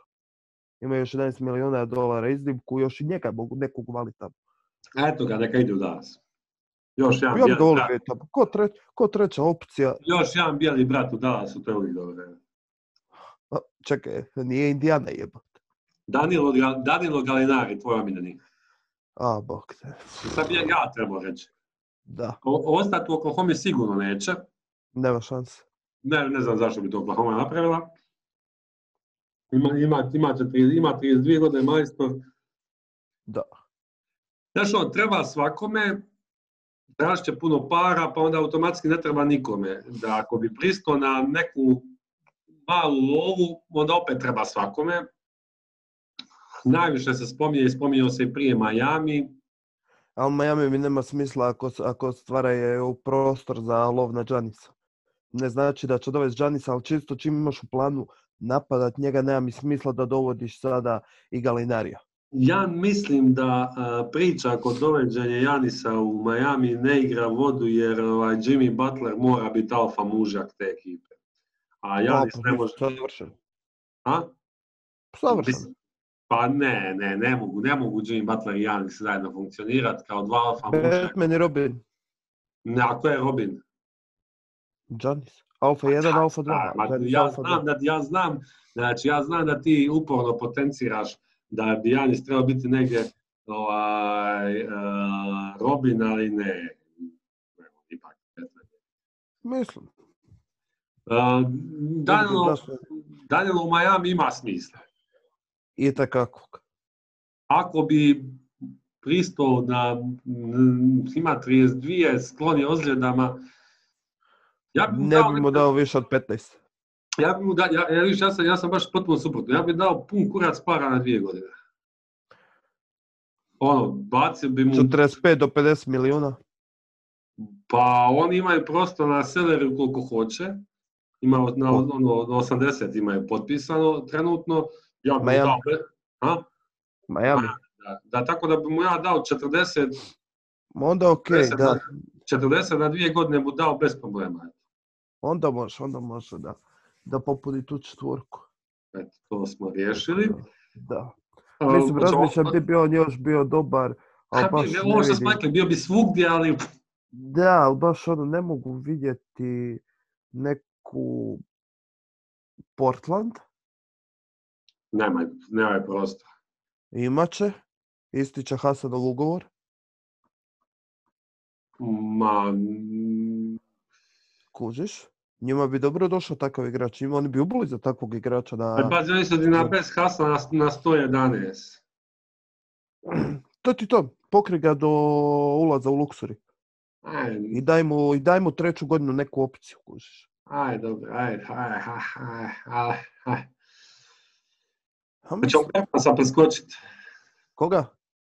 Imaju još 11 milijuna dolara iznimku, još i njega mogu nekog valiti tamo. Eto ga, neka ide u Dallas. Još jedan, bijeli ga brat. Ko, tre, ko treća opcija, još jedan bijeli brat u Dallasu, to je uvijek dobro. a, čekaj, nije Indijana jeba. Danilo, Ga- Danilo Galinari, tvoj omiljeni. A, bok te. Sad bi ja trebao reći. Da, O, ostati u Oklahoma sigurno neće. nema šanse. Ne, ne znam zašto bi to Oklahoma napravila. Ima, ima, ima, 40 ima 32 godine majstor. Da. Znaš, on treba svakome, tražit će puno para, pa onda automatski ne treba nikome. Da ako bi pristao na neku malu lovu, onda opet treba svakome. Najviše se spominje i spominjao se i prije Miami. Ali Miami mi nema smisla ako, ako stvaraju prostor za lov na Giannisa. Ne znači da će dovesti Giannisa, ali čisto čim imaš u planu napadat njega, nema mi smisla da dovodiš sada i Galinarija. Ja mislim da a, priča kod doveđenja Janisa u Miami ne igra vodu jer ovaj, Jimmy Butler mora biti alfa mužak te ekipe. A Janis Pa, ne može... Savršen. A? Savršen. Mislim, Pa ne, ne, ne mogu, ne mogu Jimmy Butler i Janis zajedno funkcionirati kao dva alfa muža. Batman i Robin. Ne, ako je Robin. Giannis. Alfa 1, Da, Alfa 2. Da, ma Benz ja Alfa znam 2. da ja znam, znači ja znam da ti uporno potenciraš da bi Janis trebao biti negdje ovaj, uh, Robin, ali ne. Evo, ipak. Mislim. Uh, Danilo, Da Danilo u Miami ima smisla. I takakvog. Ako bi pristao mm, ima 32, sklon je ozljedama, ja bi Ne dao bi mu dao više od 15. Ja bi mu da, ja, ja, ja, sam, ja sam baš potpuno suprotno. Ja bi dao pun kurac para na dvije godine. Ono, bacio bi mu, 45 do 50 milijuna. pa oni imaju prostor na seleru koliko hoće. Ima od- na, ono, od 80 imaju potpisano trenutno. Ja bi Miami. dao, be- a? Miami. Da, da, tako da bi mu ja dao 40, Onda okej, 40 da. na, 40 na dvije godine mu dao bez problema. Onda može, onda može da, da popuni tu četvorku. Eto, to smo riješili. Da. A, Mislim, hoćemo- razmišljam di bi on još bio dobar, ali Ha, baš bi- ovo što bio bi svugdje, ali Da, ali baš ono, ne mogu vidjeti neku Portland, nemaj, nemaj prostora. imaće, ističe Hasanov ugovor. Ma, Kužiš? Njima bi dobro došao takav igrač. Njima oni bi ubili za takvog igrača pa da... pazi, oni su na bez Hasana na, na 111. (clears throat) To ti to. Pokri ga do ulaza u luksuri. Aj, I daj mu, i daj mu treću godinu neku opciju, kužiš. aj, dobro, aj, aj, aj, aj, aj, Hoćemo Bertansa preskočiti. koga?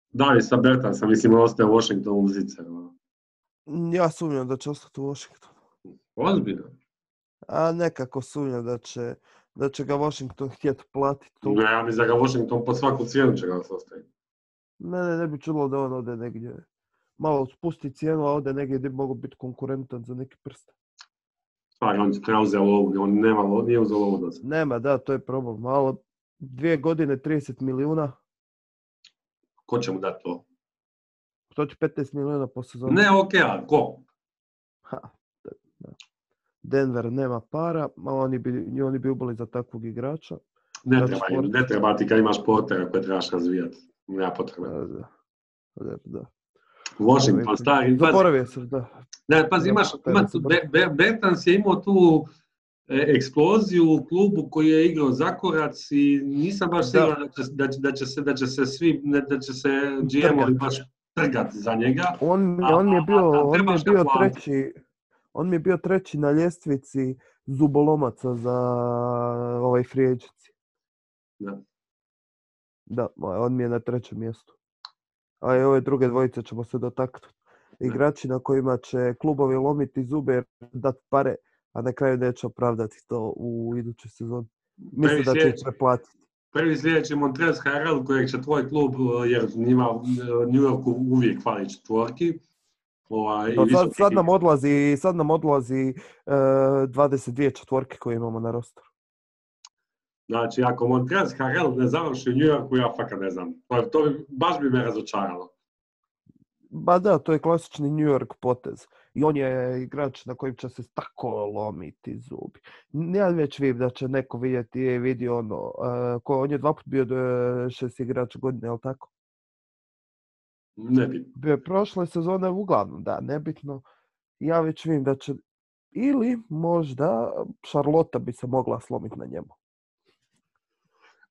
Davisa Bertansa, mislim, ostaje u Washingtonu uz zicer. ono. Ja sumnjam da će ostati u Washingtonu. Ozbiljno. A nekako sumnjam da će, da će ga Washington (laughs) htjeti platiti. Ne, ja mislim da ga Washington pod svaku cijenu će ga ostaviti. Mene ne bi čudilo da on ode negdje. Malo spusti cijenu, a ode negdje gdje bi mogao biti konkurentan za neki prst. Stvari, on je uzeo lovu, on nema, lo- nije uzeo do sada. Nema, da, to je problem. Malo, dvije godine, 30 milijuna. Ko će mu dati to? To ti 15 milijuna po sezoni. Ne, okej, a ko? Ha. Denver nema para, a oni bi, oni bi ubili za takvog igrača. Ne treba, sport. ne treba ti kad imaš portera koje trebaš razvijati. Nema potrebe. Da, da. Da, da. Washington, stari, Zaboravio sam, da. ne, pazi Da, imaš, ima da tu, Be- Be- Bertans je imao tu e, eksploziju u klubu koji je igrao zakorac i nisam baš Da. siguran da da, će, da, će se, da će se svi, ne, da će se GM-ovi baš trgat za njega. On, A- on je a- bio, a on mi je bio treći, on mi je bio treći na ljestvici zubolomaca za ovaj agency. Da. Da, on mi je na trećem mjestu. A i ove druge dvojice ćemo se dotaknuti. Igrači na kojima će klubovi lomiti zube jer dat pare, a na kraju neće opravdati to u idućoj sezoni. Mislim da će preplatiti. Prvi sljedeći Montrez HRL kojeg će tvoj klub, jer njima New Yorku uvijek fali četvorki. Ovaj, No, sad, visoki- sad nam odlazi, sad nam odlazi e, 22 četvorke koje imamo na rosteru. Znači, ako Montrez Harrell ne završi u New Yorku, ja fakat ne znam. To, to bi, baš bi me razočaralo. Ba da, to je klasični New York potez. I on je igrač na kojem će se tako lomiti zubi. Ja već vidim da će neko vidjeti, je vidio ono, e, ko, on je dva put bio e, šest igrač godine, jel tako? Ne bi. Bio je prošle sezone, uglavnom, da, nebitno. Ja već vidim da će, ili možda Charlotte bi se mogla slomiti na njemu.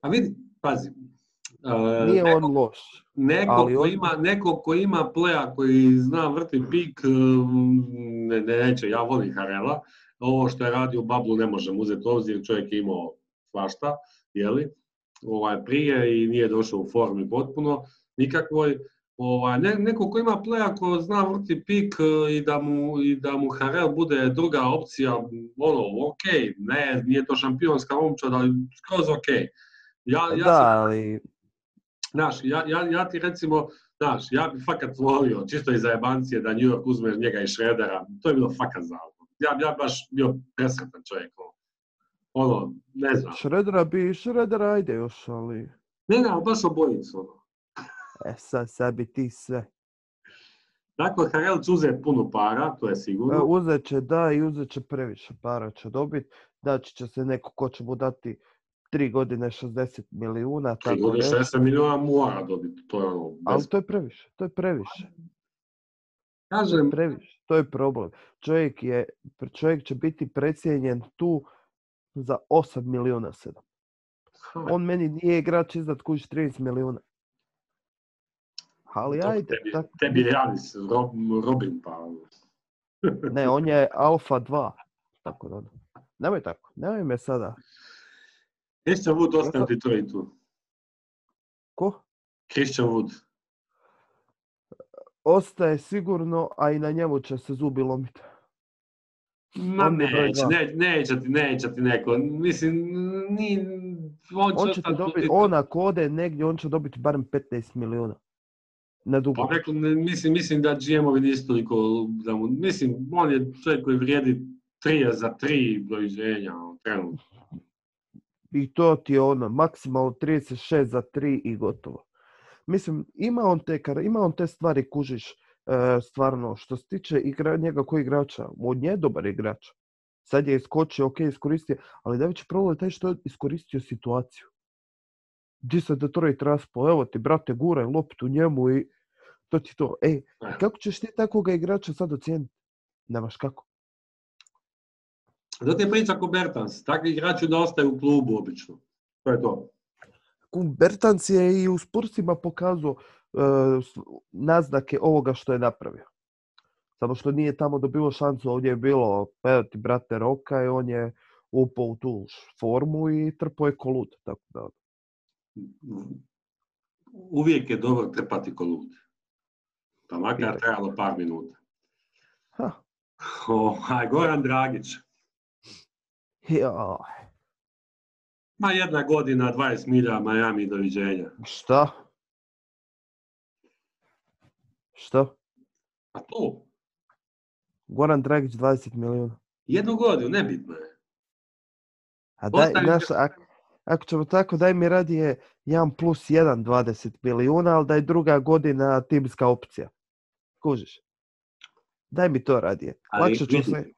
A vidi, pazi. e, Nije neko, on loš. neko, ali ko on- ima, neko ko ima pleja koji zna vrti pik, e, ne, ne, neće, ja volim Harela. Ovo što je radio Bablu ne možemo uzeti u obzir, čovjek je imao svašta, jeli? Ovaj, prije i nije došao u formi potpuno, nikakvoj. Ovaj, ne, neko ko ima pleja ko zna vrti pik e, i da mu, i da mu Harel bude druga opcija, ono, ok, ne, nije to šampionska momčad, ali skroz ok. Ja, ja da, sam- ali Znaš, ja, ja, ja ti recimo, znaš, ja bi fakat volio, čisto iz zajebancije, da New York uzme njega i Šredera, to je bilo fakat zalno. Ja, ja baš bio presretan čovjek. ono. Ono, ne znam. Šredera bi, Šredera ajde još, ali... Ne, ne, baš obojicu. Ono. E, sad, sad bi ti sve. Dakle, Harel će uzeti puno para, to je E, sigurno. Uzet će da i uzet će previše para će dobiti. Daći će se neko ko će mu dati tri godine 60 milijuna, Tri tako godine nešto. 60 milijuna mora dobiti, to je ono, bez... Ali to je previše, to je previše. Kažem, Previše, to je problem. Čovjek, je, čovjek će biti precijenjen tu za 8 milijuna 7. On meni nije igrač iznad kuć 30 milijuna. Ali dobro, ajde, tebi, tako, tebi je Janis, Rob, Robin, pa... (laughs) ne, on je alfa 2. Tako da, ono. nemoj tako, nemoj me sada. Christian Wood ostaje u Detroitu. Ko? Christian Wood. Ostaje sigurno, a i na njemu će se zubi lomiti. Ma neće, ne, neće ti, neće ti neko. Mislim, ni, on će, On će ti dobiti, Detroitu. on ako ode negdje, on će dobiti barem 15 milijuna. Na dugo. Pa ne, mislim, mislim da GM-ovi nisu toliko, da mu, mislim, on je čovjek koji vrijedi 3 za 3 doviđenja, ono, trenutno. I to ti je ono, maksimalno 36 za 3 i gotovo. Mislim, ima on te, ima on te stvari, kužiš, e, stvarno, što se tiče igra, njega koji igrača, on je dobar igrač. Sad je iskočio, ok, iskoristio, ali najveći problem je taj što je iskoristio situaciju. Di se Detroit raspo, evo ti, brate, guraj loptu njemu i to ti to. Ej, E, kako ćeš ti takvoga igrača sad ocijeniti? Nemaš kako. To ti je priča ko Bertans, takvi igrači da ostaju u klubu obično. To je to. Bertans je i u Spursima pokazao e, naznake ovoga što je napravio. Samo što nije tamo dobilo šansu, ovdje je bilo, evo ti brate Roka i on je upao u tu formu i trpao je kolut. Tako da, ono. Uvijek je dobro trpati ko lud. Pa makar trajalo par minuta. ha, Ovaj, Goran Dragić. Ma jedna godina, 20 milja, Miami, doviđenja. šta? Šta? A to, Goran Dragić 20 milijuna. jednu godinu, nebitno je. A daj, Ostavi- znaš, ak- ako ćemo tako, daj mi radije 1 plus 1 20 milijuna, ali da je druga godina timska opcija. Kužiš? Daj mi to radije. Ali Lakše ću se...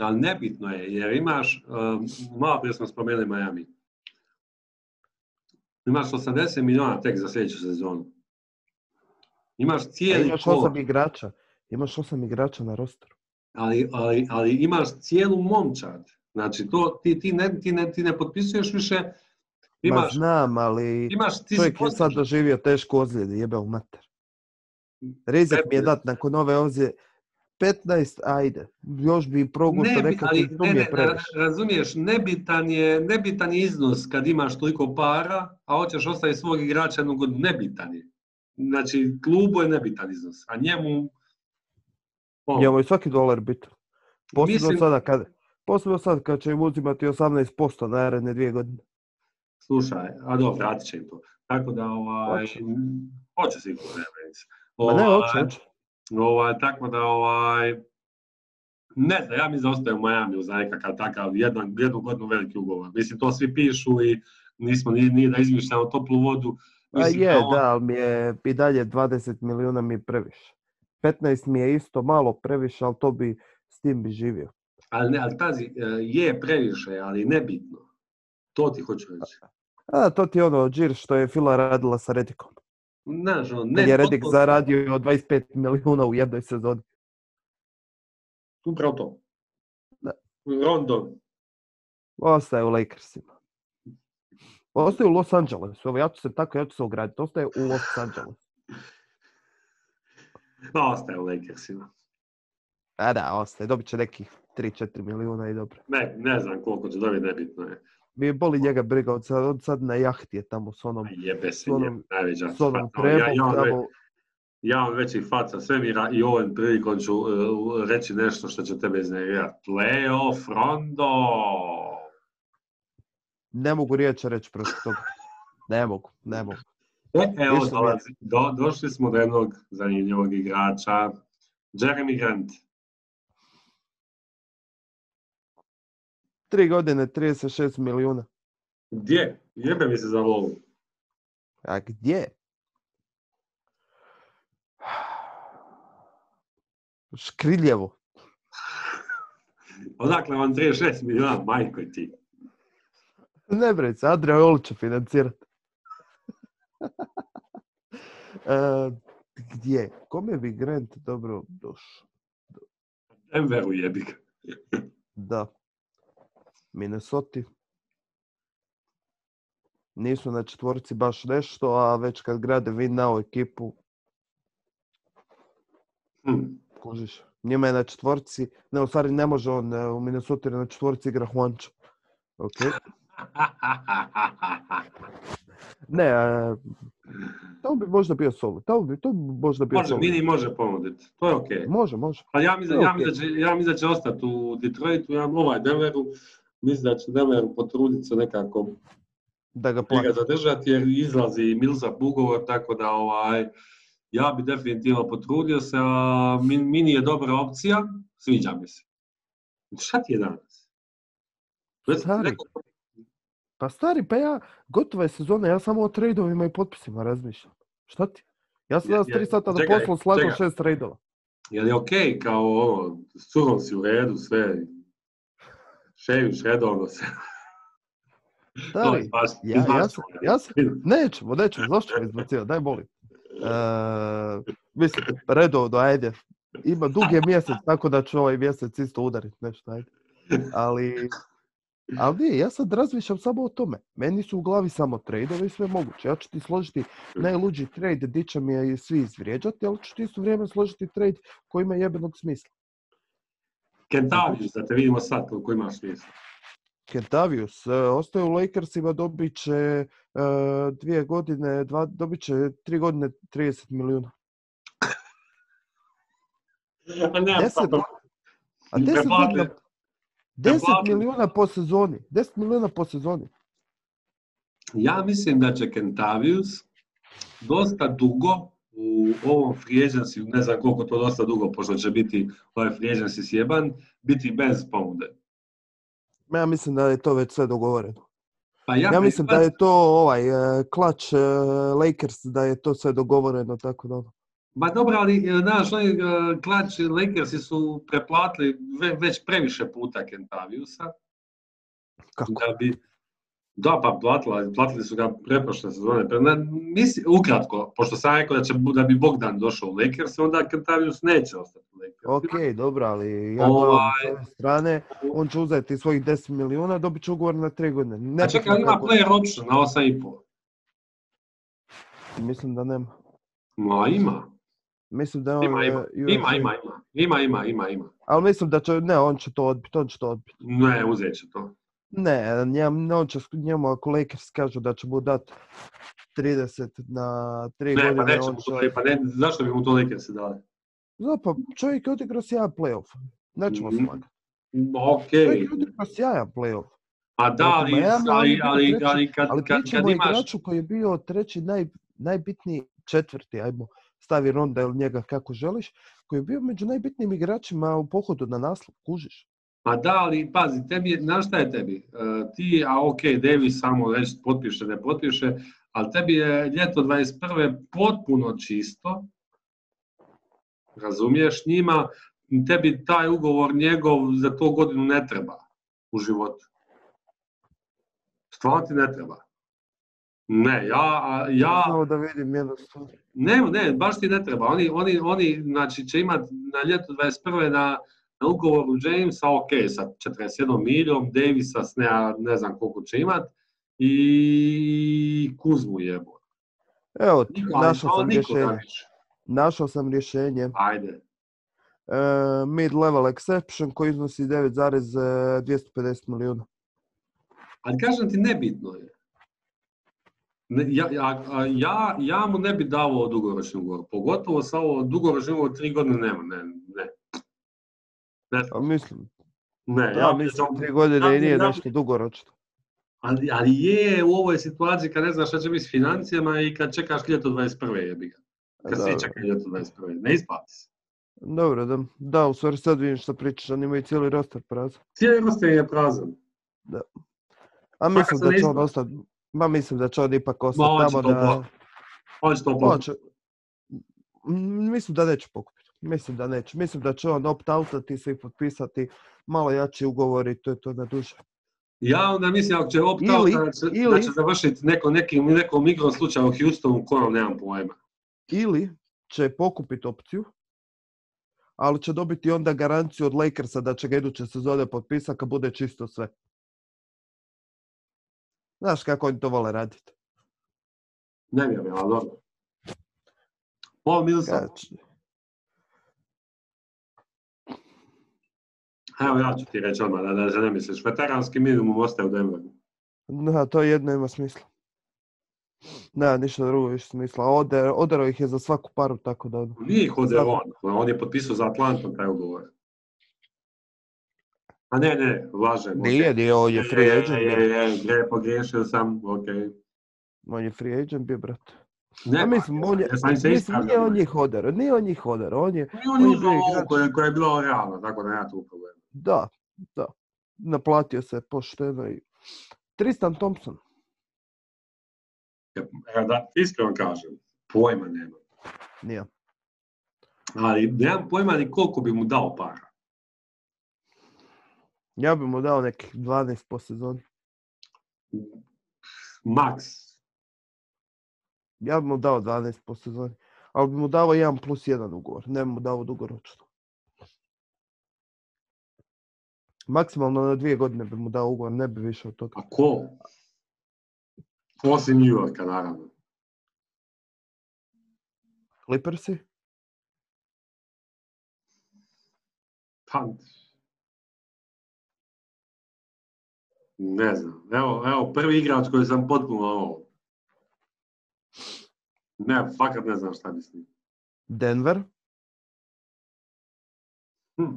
Ali nebitno je, jer imaš, um, malo prije smo spomenuli Miami, imaš 80 milijuna tek za sljedeću sezonu. Imaš A cijeli imaš kor, osam igrača. Imaš osam igrača na rosteru. ali, ali, ali imaš cijelu momčad. Znači, to, ti, ti, ne, ti, ne, ti ne potpisuješ više, Ma imaš, znam, ali imaš ti čovjek je sad doživio tešku ozljedu, jebe u mater. Rizik mi je 15. dat nakon ove ozljede. 15, ajde. Još bi progutao Ne, bi- nekad ali, ne, mi je ne, razumiješ, nebitan je, nebitan je iznos kad imaš toliko para, a hoćeš ostaviti svog igrača jednu godinu, nebitan je. Znači, klubu je nebitan iznos, a njemu... ono, Njemu je svaki dolar bitan. Posebno Mislim- sada kad, posebno sad kad će im uzimati 18% naredne dvije godine. Slušaj, a dobro, vratit će im to. Tako da, ovaj, Hoće. hoće sigurno, Ma ne, Ovaj, hoće. Ovaj, tako da, ovaj, ne znam, ja mi zaostajem u Miami za nekakav takav jedan, jednu godinu veliki ugovor. Mislim, to svi pišu i nismo, nije, nije da izmišljamo toplu vodu. A Mislim, je, da on- da, ali mi je i dalje 20 milijuna mi je previše. 15 mi je isto malo previše, ali to bi, s tim bi živio. Ali, ne, ali pazi, e, je previše, ali nebitno. To ti hoću reći. A, to ti je ono, džir što je Fila radila sa Redikom. Znaš, ono, ne, je Redik totalno- zaradio 25 milijuna u jednoj sezoni. Upravo to. Da. Rondo. Ostaje u Lakersima. Ostaje u Los Angelesu. Evo, ja ću se tako, ja ću se ograditi. Ostaje u Los Angelesu. (laughs) Ostaje u Lakersima. A da, ostaje. Dobit će nekih 3-4 milijuna i dobro. Ne, ne znam koliko će dobiti, nebitno je. Mi boli njega briga. Od sad, od sad na jahti je tamo s onom, Jebe se, s onom- najveća s onom. Ja, trebom. ja, vam ve- tamo. ja vam veći faca svemira i ovom prilikom ću e, reći nešto što će tebe iznervirati. Leo Frondo! Ne mogu riječi reći protiv toga. Ne mogu, ne mogu. E, evo, dolazi, do, došli smo do jednog zanimljivog igrača. Jeremy Grant. Tri godine, 36 milijuna. Gdje? Jebe mi se za lovu. A gdje? Škriljevo. (laughs) Odakle vam 36 milijuna, majko ti? Ne brej se, Andrija Jolić će financirati. (laughs) E, gdje? Kome bi Grant dobro došao? Denveru jebi ga. Da. Minnesota. Nisu na četvorci baš nešto, a već kad grade win ekipu, Hm. kužiš. Njima je na četvorci, ne, u stvari ne može on, e, u Minnesota na četvorci igra Juancho. Ok. (laughs) Ne, e, to bi možda bio solo. To bi, to bi možda bio može, solo. Mini može ponuditi, to je okej. Može, može. Pa ja mislim, ja, mislim da će, ja mislim da će ostati u Detroitu, ja ovaj Denveru, mislim da će Denveru potruditi se nekako Da ga ga zadržati jer izlazi Millsap ugovor, tako da ovaj, ja bi definitivno potrudio se, a Min- Mini je dobra opcija, sviđa mi se. Šta ti je danas? Stari. rekao, Pa stari, pa ja, gotova je sezona, ja samo o trejdovima i potpisima razmišljam. Šta ti? Ja sam danas tri sata čekaj, posla slažem šest trejdova. je li okej kao ovo, s si u redu, sve, ševiš redovno se. Stari, ja, ja, sam, ja sam, nećemo, nećemo, zašto me izbacio, daj molim. E, mislim, redovno, ajde. Ima dug je mjesec, tako da ću ovaj mjesec isto udariti nešto, ajde. Ali, ali nije, ja sad razmišljam samo o tome. Meni su u glavi samo tradeovi i sve moguće. Ja ću ti složiti najluđi trade, di će mi je svi izvrijeđati, ali ću ti isto vrijeme složiti trade koji ima jebenog smisla. Kentavius, da te vidimo sad koliko imaš smisla. Kentavius e, ostaje u Lakersima, dobit će e, dvije godine, dva, dobit će tri godine 30 milijuna. A ne, Deset- pa- A 10 Preplatili- godina, 10 preplatili. milijuna po sezoni. 10 milijuna po sezoni. Ja mislim da će Kentavius dosta dugo u ovom free agency, ne znam koliko to dosta dugo, pošto će biti ovaj free agency sjeban, biti bez ponude. Ja mislim da je to već sve dogovoreno. Pa ja, Ja mislim da je to ovaj klač Lakers, da je to sve dogovoreno, tako da ono. Ma dobro, ali e, znaš, oni e, klač Lakersi su preplatili ve- već previše puta Kentaviusa. Kako? Da bi, da, pa platila, platili su ga preprošle sezone. Pre- na- Misli, ukratko, pošto sam rekao da, će, da bi Bogdan došao u Lakers, onda Kentavius neće ostati u Lakersima. Ok, dobro, ali ja Ovaj- s ove strane, on će uzeti svojih 10 milijuna, dobit će ugovor na 3 godine. Ne A čekaj, ima player option na 8,5. Mislim da nema. Ma ima. Mislim da on... Ima, ima, e, ima, ima, ima, ima, ima, ima, ima. Ali mislim da će, ne, on će to odbiti, on će to odbiti. Ne, uzet će to. Ne, njem, on će, njemu ako Lakers kažu da će mu dat 30 na 3 Ne, pa godine, neće on mu će... to, pa ne, zašto bi mu to Lakersi dali? Da, pa čovjek je odigrao sjajan playoff. Nećemo Mhm. slagati. Okej, Čovjek je odigrao sjajan playoff. a da, ali, Miami, ali, bio ali, treći, ali kad, Ali kad, kad imaš... igraču koji je bio treći naj, najbitniji, četvrti, ajmo, stavi ronda ili njega kako želiš, koji je bio među najbitnijim igračima u pohodu na naslov, kužiš. A da, ali pazi, tebi, znaš šta je tebi? E, ti, a ok, Davis samo reći potpiše, ne potpiše, ali tebi je ljeto 21. potpuno čisto, razumiješ, njima, tebi taj ugovor njegov za to godinu ne treba u životu. Stvarno ti ne treba. Ne, ja, ja, da vidim jednu stvar. ne, ne, baš ti ne treba. Oni, oni, oni znači, će imati na ljeto 21. na, na ugovoru Jamesa, ok, sa 41 milijom, Davisa s ne, ne znam koliko će imat, i Kuzmu jebo. Evo, našao sam rješenje. Našao sam rješenje. Ajde. E, mid-level exception koji iznosi 9,250 milijuna. Ali kažem ti, nebitno je. Ne, ja, ja, ja, ja mu ne bi davao dugoročni ugovor. Pogotovo sa ovo dugoročni ugovor tri godine nema. Ne, ne. Ne, A mislim, ne ja, ja, mislim, tri godine i nije nešto dugoročno. Ali, ali je u ovoj situaciji kad ne znaš šta će biti s financijama i kad čekaš ljeto 21. jebi ga. Kad svi čekaju ljeto 21. Ne isplati se. Dobro, da, da, u stvari sad vidim što pričaš, oni imaju cijeli roster prazan. Cijeli roster je prazan. A mislim se da će on ostati, ma mislim da će on ipak ostati on tamo da... On će to On pokupiti. Mislim da neće pokupiti. Mislim da neće. Mislim da će on opt-outati se i potpisati malo jači ugovor i to je to na duže. Ja onda mislim ako će opt Ili- da će, završiti neko, nekim, nekom igrom slučaju u Houstonu, ko nemam pojma. Ili će pokupiti opciju, ali će dobiti onda garanciju od Lakersa da će ga iduće sezone potpisati kad bude čisto sve. Znaš kako oni to vole raditi. Ne vjerujem, ali dobro. Paul Millsap, evo ja ću ti reći odmah, da, da se ne misliš, veteranski minimum ostaje u Denveru. Da, to jedno ima smisla. Ne, ništa drugo više smisla. Ode, odero ih je za svaku paru, tako da... Nije ih ode Sad- on, on je potpisao za Atlantom taj ugovor. A ne, ne, lažem. Nije, nije, on je free Je, agent. Je, bio. je, je, pogriješio sam, okej. On je free agent bio, brate. Ne, mislim, on je, ja mislim, ispravljam. nije on njih odero, nije on njih odero, on je, on on je je igrač. koja, je bila realna, tako da nema tu. Da, da, naplatio se pošteno i... Tristan Thompson, Evo da, iskreno kažem, pojma nema. nije. Ali nemam pojma ni koliko bi mu dao para. Ja bi mu dao nekih 12 po sezoni. Max. Ja bi mu dao 12 po sezoni. Ali bi mu dao 1 plus 1 ugovor. Ne bi mu dao dugoročno. Maksimalno na dvije godine bi mu dao ugovor, ne bi više od toga. A ko? Osim New Yorka, naravno. Clippersi? Pa, ne znam. Evo, evo, prvi igrač koji sam potpuno ovo. Ne, fakat ne znam šta mislim. Denver? Hm.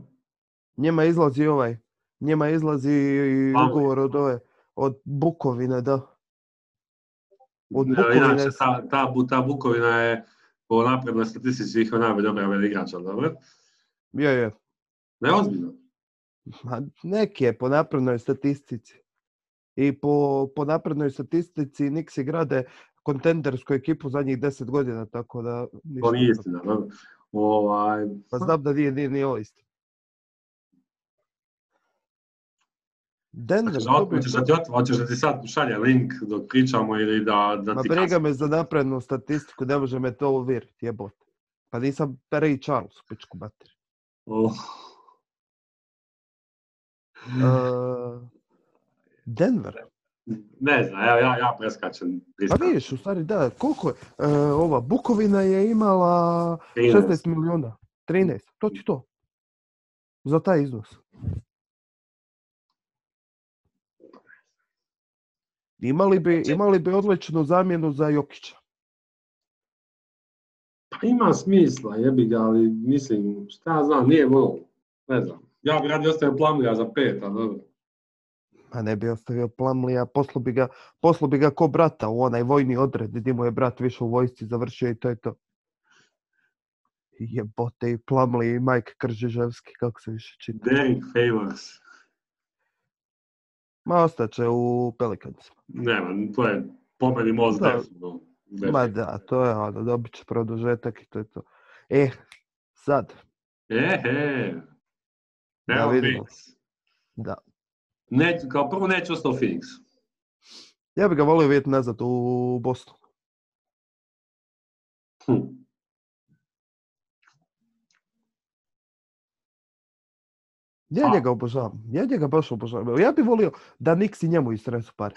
Njema izlazi ovaj. Njema izlazi i ugovor od ove, od Bukovine, da. Od Bukovine Inače, s- ta, ta, ta Bukovina je po naprednoj statistici svih najbolje dobra igrača, dobro? Je, je. Ne, ozbiljno. Ma, neki je po naprednoj statistici. I po, po naprednoj statistici Nixi grade kontendersku ekipu zadnjih 10 godina, tako da... To nije istina, dobro. Ovaj, Pa znam da nije, nije, nije ovo isto. Denver, hoćeš, dobio hoćeš, da ti, ot- hoćeš da ti sad šalje link dok pričamo ili da, da Ma ti briga kasnije- me za naprednu statistiku, ne može me to uvjeriti, jebote. Pa nisam Ray Charles, pičku materi. Oh. Uh, (laughs) Denver. Ne znam, evo ja, ja preskačem. Pa vidiš, u stvari da, koliko je? E, ova Bukovina je imala 13. 16 milijuna. 13, to ti to. Za taj iznos. Imali bi, imali bi odličnu zamjenu za Jokića. Pa ima smisla, jebi ga, ali mislim, šta ja znam, nije ono, ne znam. Ja bi radi ostavio Plumlija za pet, a dobro. A ne bi ostavio Plamlija, poslu bi ga, poslu bi ga ko brata u onaj vojni odred gdje mu je brat više u vojsci završio i to je to. Jebote i Plamli i Mike Kržiževski, kako se više čita. Derek Favors. Ma ostaće u Pelicansima. Nema, to je po meni most Da. def, no, Ma da, to je ono, dobit će produžetak i to je to. E, sad, Ehe. Da Evo vidimo. Phoenix. da. Neću, kao prvo neću ostao Phoenix. Ja bi ga volio vidjeti nazad u Bosnu. Hm. Ja A. njega obožavam. Ja njega baš obožavam. Ja bi volio da Nixi njemu istresu pare.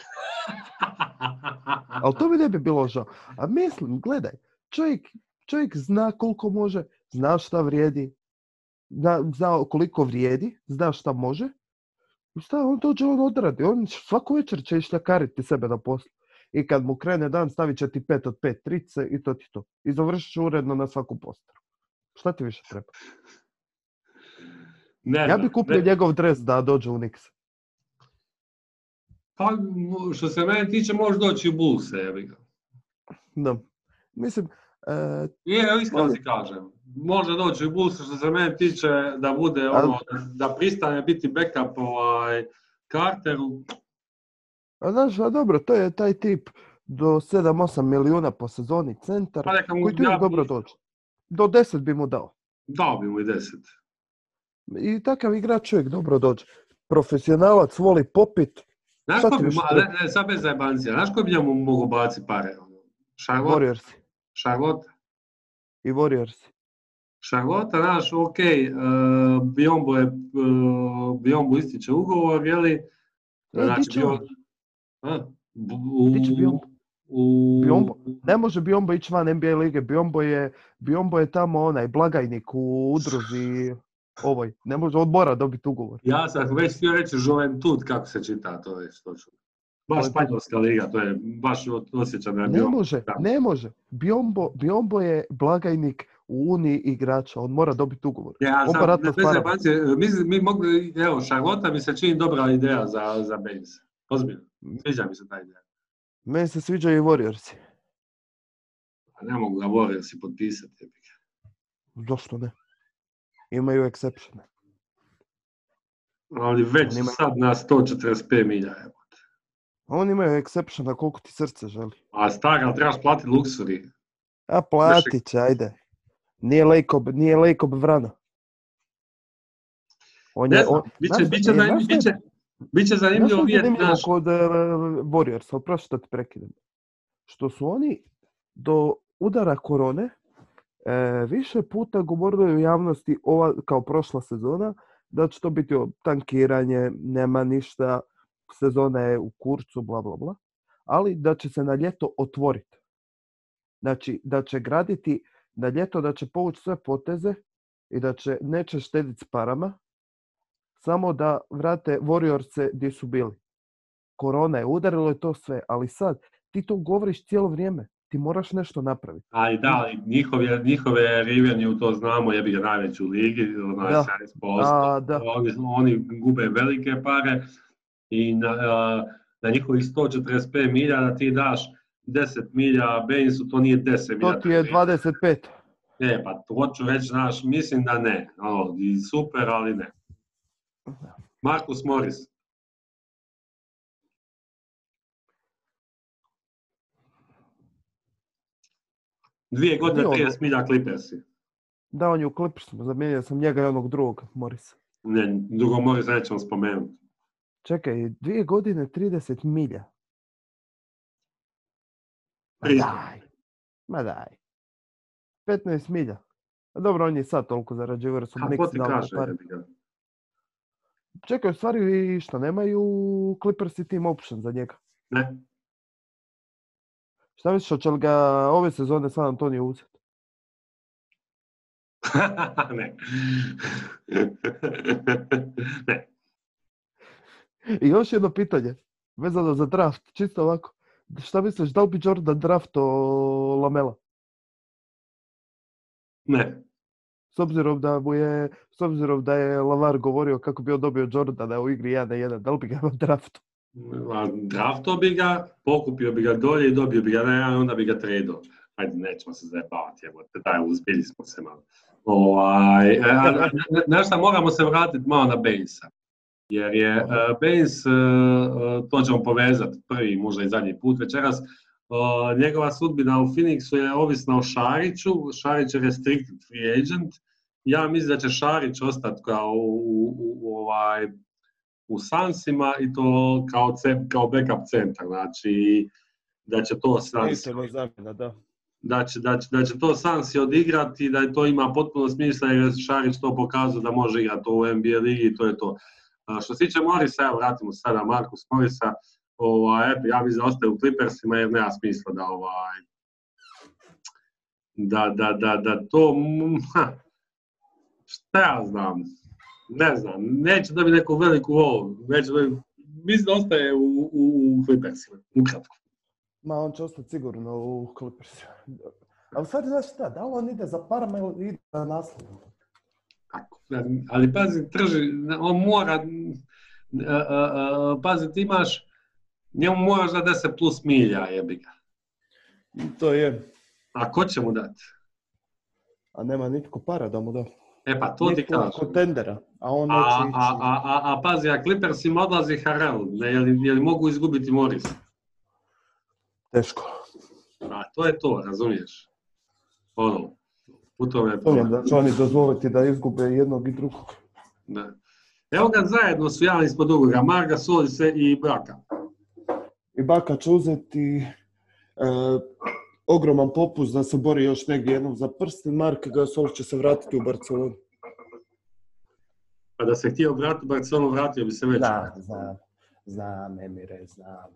Ali to mi ne bi bilo žao. A mislim, gledaj, čovjek, čovjek zna koliko može, zna šta vrijedi, zna, zna koliko vrijedi, zna šta može. I šta on dođe, on odradi. On svaku večer će išljakariti sebe na poslu. I kad mu krene dan, stavit će ti pet od pet trice i to ti to. I završit uredno na svaku postaru. Šta ti više treba? Ne Ja bi kupio ne- njegov dres da dođe u Nix. Pa, što se mene tiče, može doći u Bulls, jebi ga. Da. Mislim, e, Je, iskreno ti kažem. Može doći u Bulls, što se mene tiče, da bude ono, da pristane biti backup ovaj, Carteru. a znaš, a dobro, to je taj tip do 7-8 milijuna po sezoni centar, Pa neka mu koji ti ja- dobro dođe. Do 10 bi mu dao. Dao bi mu i deset. I takav igrač uvijek dobro dođe. Profesionalac, voli popit. Znaš ko bi, više ma, ne, ne, sad bez zajebancija, znaš ko bi njemu mogu baci pare? ono? Charlotte? Warriors. Charlotte? I Warriors. Charlotte, znaš, ok, uh, Biombo, je, uh, Biombo ističe ugovor, je li? E, Di će Biyombo? U, Biyombo? Ne može Biombo ići van NBA lige. Biombo je, Biombo je tamo onaj blagajnik u udruzi ovoj. Ne može, on mora dobiti ugovor. Ja sam već htio reći Juventud, kako se čita, to je točno. Baš Juventud. španjolska liga, to je baš osjećam da je Ne može, da. ne može. Biombo, Biombo je blagajnik u Uniji igrača. On mora dobiti ugovor. Ja, On sam, parama. zajebancije, mislim, mi mogli, evo, Charlotte mi se čini dobra ideja za, za Baines. Ozbiljno, sviđa mi se ta ideja. Meni se sviđaju i Warriorsi. A ne mogu ga Warriorsi potpisati. Zašto ne? Imaju exceptione. Ali već imaju- sad na 145 milja. Evo. Oni imaju exceptiona koliko ti srce želi. A stara, ali trebaš platiti luksuri. A platit će, ajde. Nije Lejkob, nije Lejkob Vrana. On Ne je, znam, on, biće, znaš- biće, e, Znaš zanimljivo vidjeti naš... kod uh, Warriors, oprosti što te prekidam. Što su oni do udara korone e, više puta govorili u javnosti ova, kao prošla sezona da će to biti tankiranje, nema ništa, sezona je u kurcu, bla bla bla, ali da će se na ljeto otvoriti. Znači, da će graditi na ljeto, da će povući sve poteze i da će, neće štediti s parama, samo da vrate Warriorse gdje su bili. Korona je udarilo je to sve, ali sad ti to govoriš cijelo vrijeme. Ti moraš nešto napraviti. Ali da, ali njihove, njihove Rivenju, to znamo, jebi ga najveći u ligi, onaj Da. 70%. A, da. Oni, oni gube velike pare i na, na njihovih 145 milja da ti daš 10 milja Bainsu, to nije 10 To milja. ti je 25. Ne, pa to hoću reći, znaš, mislim da ne. Ono, super, ali ne. Markus Morris. Dvije godine, Gdje on? 30 milja Clippersi. Da, on je u Clippersima, zamijenio sam njega i onog drugog, Morisa. Ne, drugo Morris nećemo spomenuti. Čekaj, dvije godine 30 milja. Ma daj. Ma daj. 15 milja. Dobro, on je sad toliko zarađivao jer su Knicks dali. Čekaj, u stvari šta, nemaju Clippersi team option za njega. Ne, Šta misliš, hoće li ga ove sezone San Antonio uzeti? (laughs) ne. (laughs) ne. I još jedno pitanje, vezano za draft, čisto ovako. Šta misliš, da li bi Jordan drafto Lamela? Ne. S obzirom da mu je, s obzirom da je Lavar govorio kako bi on dobio Jordana u igri 1 na 1, da li bi ga (laughs) drafto? Drafto bi ga, pokupio bi ga dolje i dobio bi ga na onda bi ga tradeo. Ajde, nećemo se zajebavati, evo, daj, uzbili smo se malo. Ovaj, e, na šta moramo se vratiti malo na Bainsa. Jer je uh, Baines, uh, to ćemo povezati prvi, možda i zadnji put večeras, njegova sudbina u Phoenixu je ovisna o Šariću, Šarić je restricted free agent, ja mislim da će Šarić ostati kao u, ovaj, u Sansima i to kao, ce- kao backup centar, znači da će to Sansi, zamjena, da. da će, da, će, da će to Sansi odigrati da to ima potpuno smisla jer je Šarić to pokazao da može igrati to u NBA ligi i to je to. A, što se tiče Morisa, evo vratimo se sada Markus Morisa, ovaj, eto, ja mislim da ostaje u Clippersima jer nema smisla da ovaj, da, da, da, da to, (laughs) ha, šta ja znam, ne znam, neće dobiti neku veliku ovu, neće dobiti, mislim da ostaje u, u, u Clippersima, ukratko. Ma, on će ostati sigurno u Clippers. Ali sad, znaš šta, da li on ide za parama ili ide za naslov? Kako? Ali pazi, trži, on mora, a, a, a, pazi, ti imaš, njemu moraš da 10 plus milja, jebi ga. To je. A ko će mu dati? A nema nitko para da mu da. E pa to ti Nitko kažem. kontendera, a on A, neće ići. a, a, a, a pazi, a Clippersima odlazi Harrell, je, li, je li mogu izgubiti Morris? Teško. A to je to, razumiješ? Ono, U tome je problem. da će oni dozvoliti da izgube jednog i drugog. Da. Evo ga zajedno su javili ispod ugoga, Marga, Solice i Braka. I Baka će uzeti e, ogroman popust da se bori još negdje jednom za prsten. Mark Gasol će se vratiti u Barcelonu. Pa da se htio vratiti u Barcelonu, vratio bi se već. Da, znam. Znam, Emire, znam.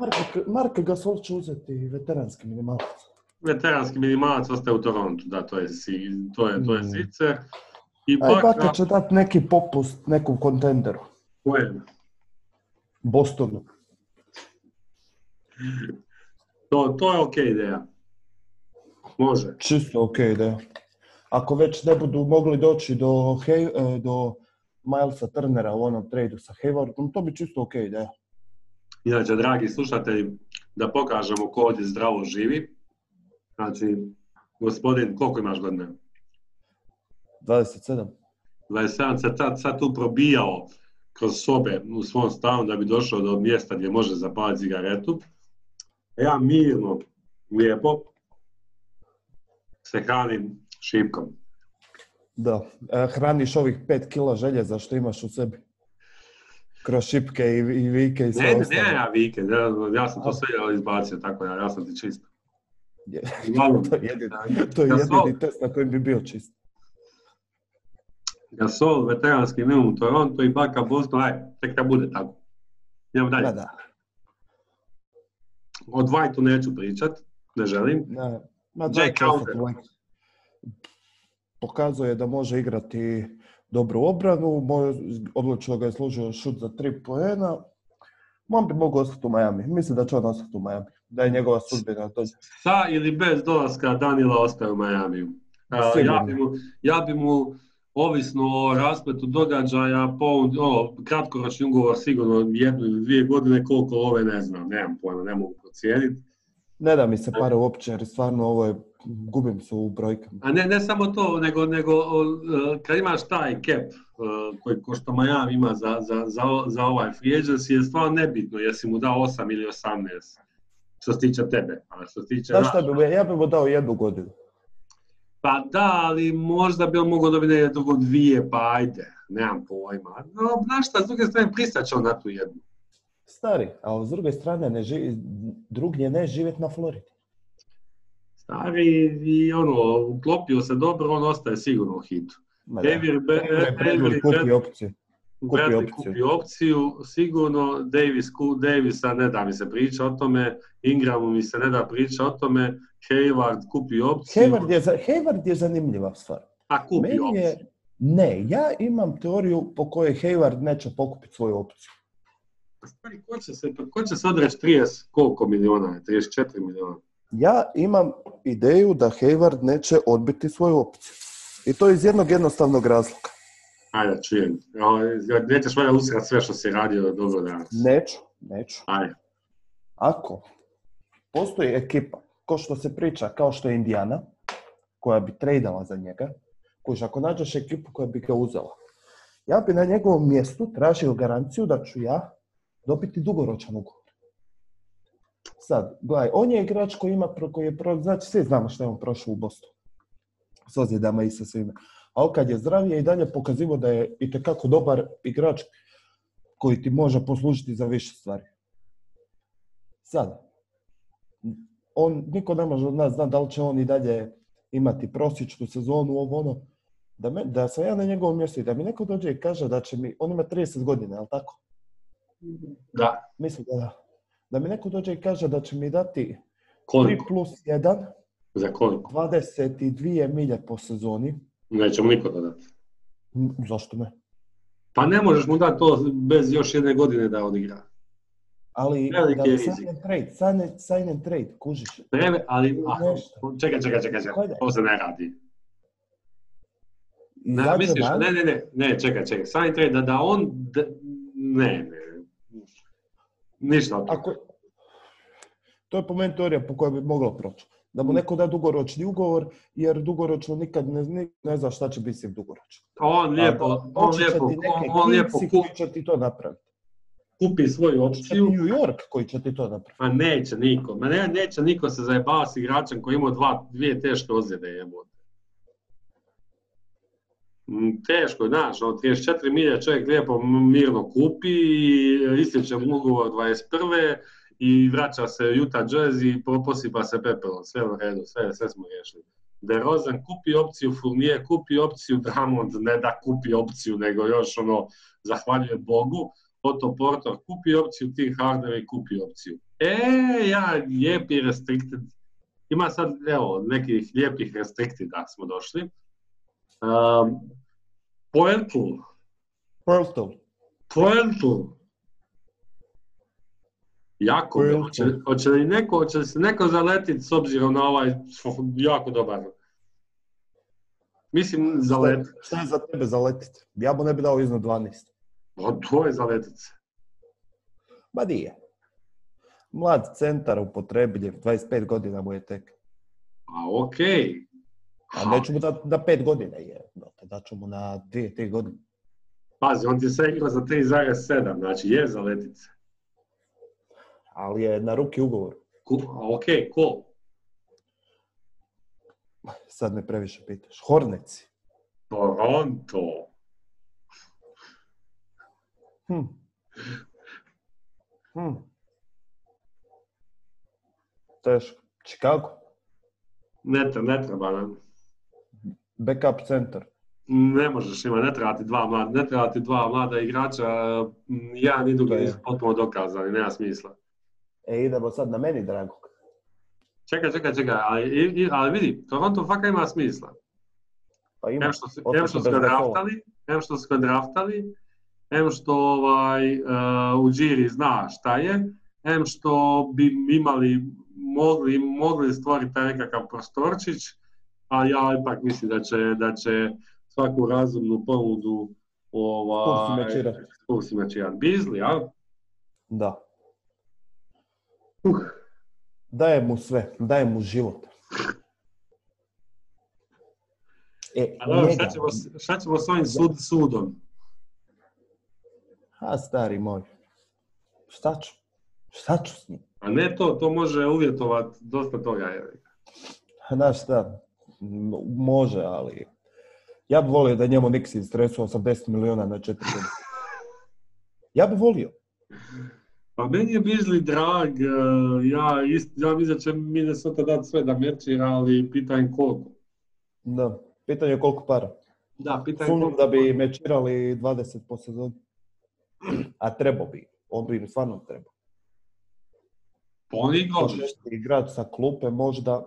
Mark, Mark Gasol će uzeti veteranski minimalac. Veteranski minimalac ostaje u Torontu, da, to je, si- to je, to je Mm. Zicer. I A i Baka Baka, će dati neki popust nekom kontenderu. kojem? Bostonu. To, to je ok ideja. Može. Čisto ok ideja. Ako već ne budu mogli doći do, Hay, e, do Milesa Turnera u onom tradu sa Haywardom, to bi čisto ok ideja. Inače, dragi slušatelji, da pokažemo ko ovdje zdravo živi. Znači, gospodin, koliko imaš godina? 27. 27 se tad sad tu probijao kroz sobe u svom stanu da bi došao do mjesta gdje može zapaliti cigaretu. A ja mirno, lijepo, se hranim šipkom. Da. E, hraniš ovih 5 kila željeza što imaš u sebi. Kroz šipke i, i vike i sve Ne, ne, ostalo. ne, ja vikend, ja, ja sam to sve izbacio, tako ja, ja sam ti čist. Je- (laughs) to je jedini, to je jedini test na kojem bi bio čist. Gasol, veteranski minimum u Toronto i Baka Boston, aj, tek kad bude tako. Idemo dalje. Da, da. O Dwightu neću pričat, ne želim. Ne, ma Jack Crowder. Pokazuje da može igrati dobru obranu, odlučio ga je služio šut za tri poena. On bi mogao ostati u Miami. Mislim da će on ostati u Miami. Da je njegova sudbina. Sa ili bez dolaska Danila ostaje u Majamiju. A, Ja bi, mu, ja bi mu, ovisno o raspletu događaja, po, o, kratkoročni ugovor sigurno jednu ili dvije godine, koliko ove ne znam, nemam pojma, ne mogu procijeniti. Ne da mi se pare uopće, jer stvarno ovo je, gubim se u brojkama. A ne, ne samo to, nego, nego e, kad imaš taj cap e, koji ko što Miami ima za, za, za, za ovaj free agency je stvarno nebitno jesi mu dao 8 ili 18 što se tiče tebe. A što se tiče šta nas- bi, ja bi mu dao jednu godinu. Pa da, ali možda bi on mogao dobiti negdje drugo dvije, pa ajde, nemam pojma. No, znaš šta, s druge strane pristat će on na tu jednu. Stari, a s druge strane, ne živi, drugdje ne živjeti na Floridi. Stari i ono, uklopio se dobro, on ostaje sigurno u hitu. Ma da. Avery Be- Avery Bradley Avery kupi opciju. Kupi Bradley opciju. kupi opciju, sigurno Davis, Davisa ne da mi se priča o tome, Ingramu mi se ne da priča o tome, Hayward kupi opciju, Hayward je, za- Hayward je zanimljiva stvar. a kupi Meni opciju. je, ne, ja imam teoriju po kojoj Hayward neće pokupiti svoju opciju. Stari, ko će se, ko će se odreći 30, koliko miliona je, 34 miliona? Ja imam ideju da Hayward neće odbiti svoju opciju. I to iz jednog jednostavnog razloga. Ajde, čujem. Nećeš valjda usrat sve što si radio dobro danas. Neću, neću. Ajde. Ako postoji ekipa, ko što se priča, kao što je Indiana, koja bi tradala za njega, kojiš ako nađeš ekipu koja bi ga uzela, ja bi na njegovom mjestu tražio garanciju da ću ja dobiti dugoročan ugovor. Sad, gledaj, on je igrač koji ima, koji je pro, znači svi znamo što je on prošao u Bostonu. S ozljedama i sa svime. Ali kad je zdrav je i dalje pokazivo da je itekako dobar igrač koji ti može poslužiti za više stvari. Sad, on, niko ne može od nas znati da li će on i dalje imati prosječnu sezonu, ovo ono. Da, me, da sam ja na njegovom mjestu i da mi neko dođe i kaže da će mi, on ima 30 godina, jel tako? Da. Mislim da da. Da mi neko dođe i kaže da će mi dati 3 Koliko? plus 1, Za koliko? 22 milje po sezoni. Nećemo niko dodati. M, Zašto ne? Pa ne možeš mu dati to bez još jedne godine da odigra. Ali Veliki da je sign and trade, sign and, sign and trade, kužiš. Preve, ali... A, Nešto. čekaj, čekaj, čekaj, čekaj. To se ne radi. Ne, misliš, ne, ne, ne, ne, čekaj, čekaj. Sign trade, da, da on... Da, ne, ne. Ništa. Ako, to je po meni teorija po kojoj bi moglo proći. Da Mm. mu neko da dugoročni ugovor, jer dugoročno nikad ne, ne zna šta će biti s tim dugoročno. On lijepo, on lijepo, on, lijepo koji će ti to napraviti. kupi svoju opciju. New York koji će ti to napraviti. Ma neće niko. Ma ne, neće niko se zajebava s igračem koji ima dva, dvije teške ozljede jebote. Mm, Teško, znaš, od 34 milje čovjek lijepo mirno kupi, i istječe mu ugovor 21. i vraća se Utah Jazz i po- posipa se pepelom, sve u redu, sve, sve smo riješili. DeRozan kupi opciju, Fournier kupi opciju, Drummond ne da kupi opciju, nego još ono, zahvaljuje Bogu, Otto Porter kupi opciju, Tim Hardaway kupi opciju. E, ja, lijepi restricted, ima sad, evo, nekih lijepih restrictida smo došli. Um, Poeltl, Portal. Poeltl. Jako, hoće, hoće li neko, hoće li se neko zaletit s obzirom na ovaj jako dobar. Mislim, zalet. Šta je za tebe zaletit? Ja mu ne bi dao iznad 12. O, to je zaletica. Ma nije. Mlad centar upotrebljiv, 25 godina mu je tek. A okej. A neću mu dati na 5 godina je. Da ću mu na 2-3 godine. Pazi, on ti se igra za 3,7, znači je zaletica. Ali je na ruki ugovor. Ku, a okej, ko? Sad me previše pitaš. Horneci. Toronto. Hm. Hm. Teško. Chicago. Ne, ne treba nam. Backup centar. Ne možeš ima, ne treba ti dva mlada, ne treba ti dva mlada igrača, m, jedan i drugi nisu potpuno dokazani, nema smisla. E, idemo sad na meni, dragog. Čekaj, čekaj, čekaj, ali, ali vidi, Toronto fakat ima smisla. Pa ima. Em što, su- Otišao em što su bez ga Gasola. draftali, em što su ga draftali, em što ovaj, uh, u Giri zna šta je, em što bi imali, mogli, mogli stvoriti taj nekakav prostorčić, a ja ipak mislim da će, da će svaku razumnu ponudu ovaj, imačirat. Beasley, jel? Da. Uh, Daje mu sve. Daje mu život. E, a dobro, njega. šta ćemo, s- šta ćemo s ovim sud, sudom? A, stari moj. Šta ću? Šta ću s njim? A ne to, to može uvjetovati dosta toga. Znaš šta, može, ali... Ja bi volio da njemu Nix istresu 80 milijuna na četiri godine. Ja bi volio. Pa meni je Beasley drag, eh, ja, ist, ja mislim da će Minnesota dati sve da mečira, ali pitanje koliko. Da. Pitanje je koliko para. Da, pitanje Sumnjam koliko. da bi mečirali 20 po sezoni. A trebao bi. On bi im stvarno trebao. Pa on igra odlično. Početi igrati sa klupe možda.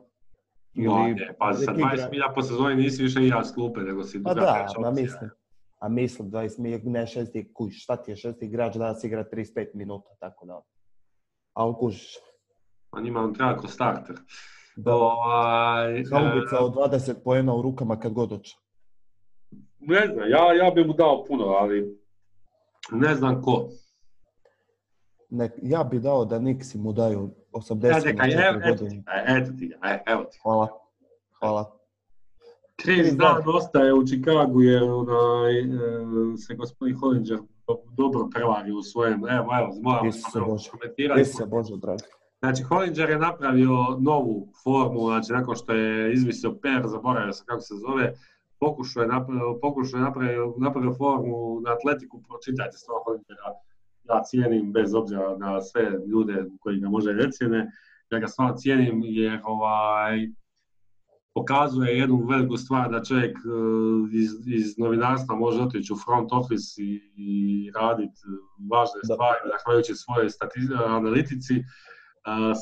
Ili... ne, pa sa neki 20 igra- milja po sezoni nisi više igra s klupe, nego si Pa da, ma mislim. A mislim, 20 mi ne šesti kuš, šta ti je šesti igrač danas igra 35 minuta, tako da. Ali kužiš. A njima on treba kroz starter. Da. Ovaj, Haubica eh, od 20 poena u rukama kad god hoće. ne znam, ja, ja bi mu dao puno, ali ne znam ko. Ne, ja bi dao da Nixi mu daju 80 Ja, na čekaj, 4 evo, ti, e, eto ti ga, e, evo ti. Hvala. Hvala. Chris Dunn. ostaje u Chicagu jer onaj, e, se gospodin Hollinger dobro prevari u svojem, evo, evo, moramo komentirati. Isuse Bože, dragi. Znači, Hollinger je napravio novu formu, znači nakon što je izvisio per, zaboravio sam kako se zove, pokušao je napravio, pokušao je napravio, napravio formu na atletiku, pročitajte stvarno Hollingera, ja cijenim bez obzira na sve ljude koji ga može recijene, ja ga stvarno cijenim jer ovaj, pokazuje jednu veliku stvar da čovjek e, iz, iz novinarstva može otići u front office i, i raditi važne Da. stvari, zahvaljujući svojoj analitici. E,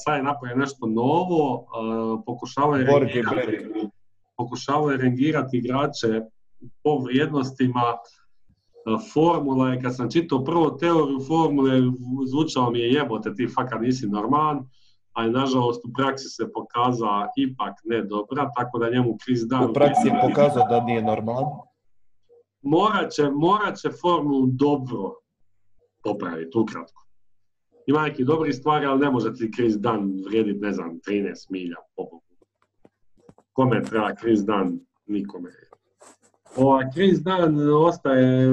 sad je napravio nešto novo, e, pokušavao je pokušavao je rangirati igrače po vrijednostima. E, Formula je, kad sam čitao prvo teoriju formule, zvučalo mi je jebote, ti fakat nisi normalan, ali nažalost u praksi se pokaza ipak ne dobra, tako da njemu Chris Dunn... U praksi je pokazao da nije normalan. morat će, morat će formulu dobro popraviti, ukratko. Ima neki dobri stvari, ali ne može ti Chris Dunn vrijediti, ne znam, 13 milja. Kome treba Chris Dunn? Nikome. Ova, Chris Dunn ostaje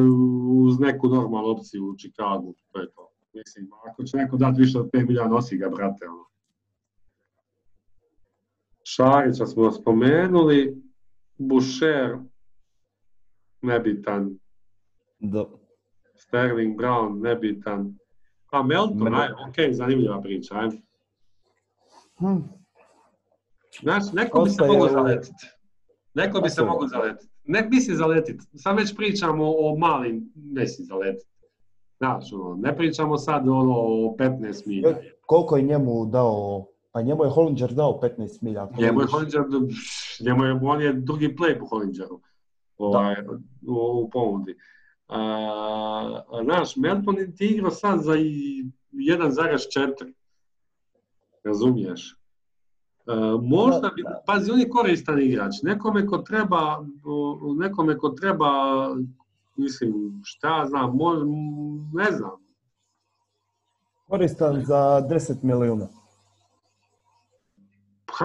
uz neku normalnu opciju u Chicagu, to je to. Mislim, ako će neko dati više od 5 milija, nosi ga, brate. Ono. Šarića smo spomenuli, Boucher, nebitan. Da. Sterling Brown, nebitan. Pa Melton, Mel- aj, ok, zanimljiva priča, aj. Hm. Znaš, neko bi se mogao u- zaletiti. Neko bi se mogao zaletiti. Ne bi si zaletiti. Sad već pričamo o malim, ne si zaletiti. Znaš, ono, ne pričamo sad ono o 15 milja. Koliko je njemu dao, pa njemu je Hollinger dao 15 milja. Njemu je. Hollinger, njemu je, on je drugi play po Hollingeru ovaj, u, u ponudi. A, znaš, Melton ti igrao sad za i 1,4. Razumiješ? E, možda bi, pazi, on je koristan igrač. Nekome ko treba, nekome ko treba, mislim, šta ja znam, mož, ne znam. Koristan za 10 milijuna. Pa,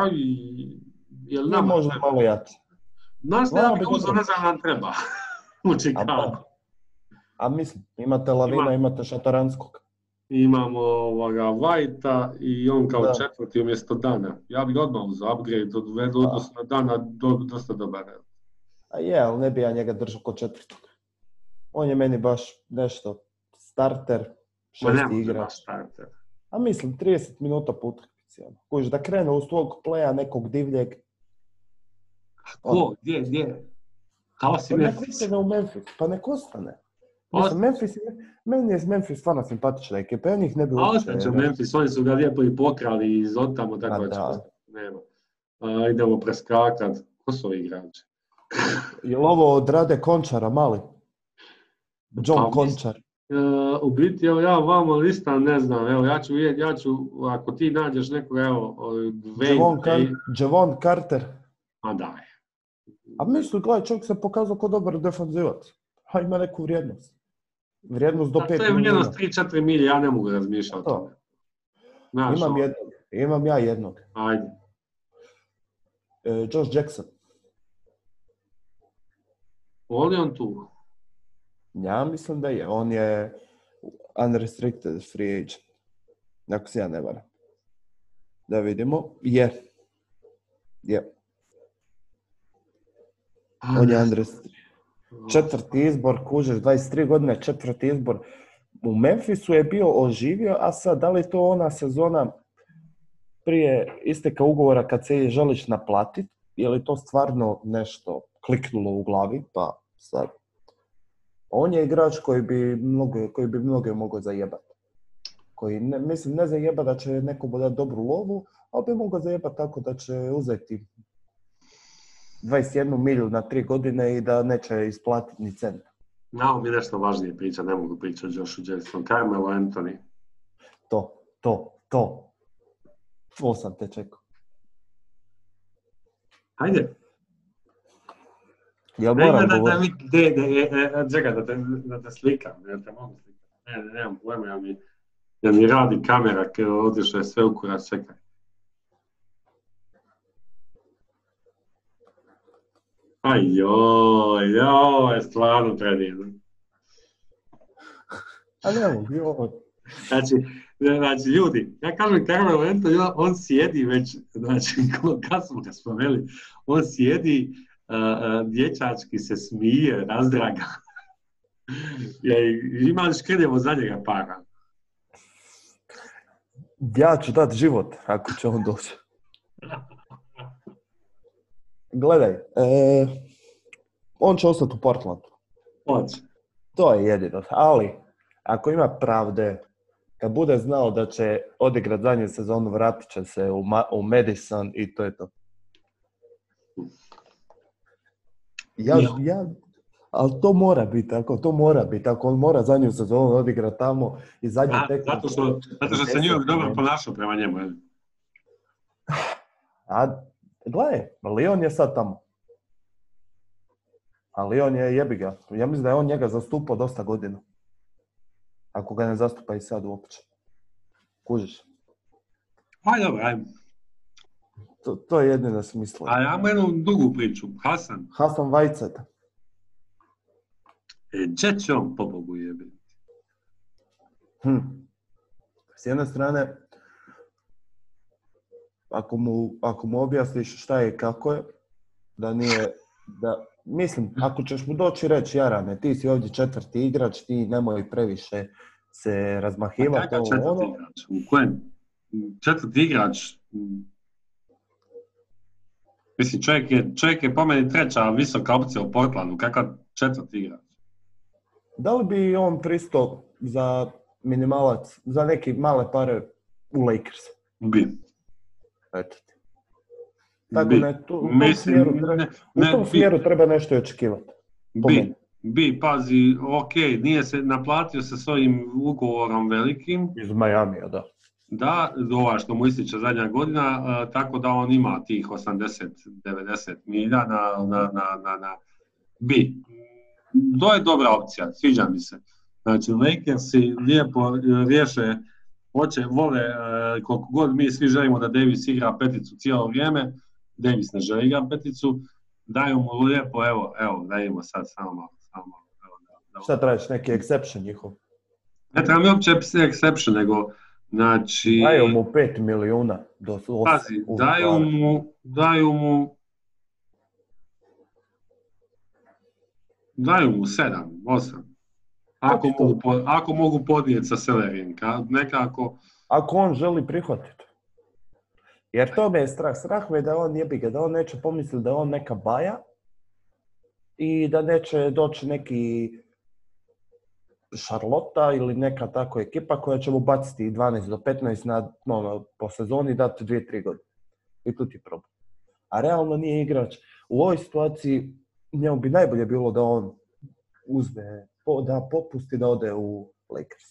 jel nama možda treba? malo jače. Znaš, Malo ja bi dobro. ne znam, nam treba. (laughs) U A, a mislim, imate Lavina, Ima. imate Šataranskog. Imamo ovoga Whitea i on kao Da. četvrti umjesto Dana. Ja bih odmah uzeo upgrade od vedu Da. odnosno na Dana do, dosta dobar. A je, ali ne bi ja njega držao kod četvrtog. On je meni baš nešto starter, ne šesti igrač. baš starter. A mislim, 30 minuta po utakmici. ono. Kužiš, da krene uz tvog pleja nekog divljeg. Ko? Gdje? Gdje? Kao si Pa Memphis. ostane u Memphis, pa nek ostane. Mislim, Memphis, meni je Memphis stvarno simpatična ekipa, ja njih ne bi A ostaće Memphis, oni su ga lijepo i pokrali iz otamo, tako Ma da da. Nema. A, idemo preskakat. Ko su ovi igrači? (laughs) Jel ovo od Rade Končara, mali? John Pa, Končar. E, u biti, evo ja vamo listam, ne znam, evo ja ću vidjeti, ja ću, ako ti nađeš nekoga, evo, Javon, Wayne, Car- Javon Carter. a daj. A mislim, gledaj, čovjek se pokazao kao dobar defanzivac. A ima neku vrijednost. Vrijednost do A 5 to je milijuna. vrijednost 3-4 milije, ja ne mogu razmišljati o To. tome. Znaš, Imam ono, jednog. Imam ja jednog. Ajde. E, Josh Jackson. On je on tu. Ja mislim da je. On je unrestricted free agent. Ako se ja ne varam. Da vidimo. Je. Je. On je unrestricted. Četvrti izbor, kužeš, 23 godine, četvrti izbor. U Memphisu je bio oživio, a sad, da li to ona sezona prije isteka ugovora kad se je želiš naplatiti, je li to stvarno nešto kliknulo u glavi, pa sad. On je igrač koji bi mnogo, koji bi mnoge mogao zajebati. Koji, ne, mislim, ne zajeba da će neko dati dobru lovu, ali bi mogao zajebati tako da će uzeti 21 milju na tri godine i da neće isplatiti ni cent. Znamo mi nešto važnije priča, ne mogu pričati o Joshu Jackson. Carmelo Anthony. To, to, to. To sam te čekao. Hajde. Ne, moram da, da, da, mi- de, de, e, e, čekaj, da te, da te slikam, ja te mogu slikati. Ne, ne, nemam pojma, ja mi, ja mi radi kamera, kad otišao je sve u kurac, čekaj. Aj joj, joj, je stvarno predivno. A ne mogu, joj. Znači, znači, ljudi, ja kažem Carmelo Anthony, on- sjedi već, znači, kad smo ga spomenuli, on sjedi, uh, dječački se smije, razdraga. Ja, ima li škrljevo za njega para? Ja ću dati život ako će on doći. (laughs) Gledaj, e, on će ostati u Portlandu. Hoće. To je jedino. Ali, ako ima pravde, kad bude znao da će odigrat zadnju sezonu, vratit će se u, Ma- u Madison i to je to. Ja, Ja. ja, ali to mora biti, ako to mora biti, ako on mora zadnju sezonu odigrat tamo i zadnju A, tekmu. zato što, zato što se New York dobro ponašao prema njemu. je? A, gledaj, Leon je sad tamo. A Leon je jebi ga. Ja mislim da je on njega zastupao dosta godina. Ako ga ne zastupa i sad uopće. Kužiš? Aj, dobro, ajmo. To, to je jedino smisla. A ja jednu dugu priču. Hasan, Hasan Vajcet. e, gdje će on po Bogu jebi? Hm. S jedne strane, ako mu, ako mu objasniš šta je i kako je, da nije, da, mislim, ako ćeš mu doći reći, Jarane, ti si ovdje četvrti igrač, ti nemoj previše se razmahivati. Kakav ovo, četvrti ono. igrač? U kojem? Četvrti igrač? Mislim, čovjek je, čovjek je po meni treća visoka opcija u Portlandu. Kakav četvrti igrač? Da li bi on pristao za minimalac, za neki male pare u Lakers? Bi. Tako Bi. ne, tu, u tom, Mislim, smjeru, treba, ne, u ne, tom bi. smjeru treba nešto očekivati. po Bi, bi, pazi, ok, nije se naplatio sa svojim ugovorom velikim, Iz Majamija, da. da, ova što mu ističe zadnja godina, a, tako da on ima tih 80-90 milja na, na, na, na, na bi. To je dobra opcija, sviđa mi se. Znači, Lakersi lijepo e, riješe, hoće, vole, e, koliko god mi svi želimo da Davis igra peticu cijelo vrijeme, Davis ne želi igra peticu, daju mu lijepo, evo, evo, dajemo sad samo malo, samo malo. Evo, da, da, Šta tražiš, neki exception njihov? ne treba mi uopće exception, nego, znači... Daju mu 5 milijuna do osam Pazi, u daju mu, daju mu, daju mu sedam, osam. Ako mogu, ako mogu podnijeti sa Selerijem, ka- nekako, Ako on želi prihvatiti. Jer to me je strah. Strah me je da on jebi ga, da on neće pomisliti da je on neka baja i da neće doći neki Šarlota ili neka tako ekipa koja će mu baciti 12 do 15 na, ono, po sezoni dati 2-3 godine. I tu ti problem. A realno nije igrač. U ovoj situaciji njemu bi najbolje bilo da on uzme, da popusti da ode u Lakers.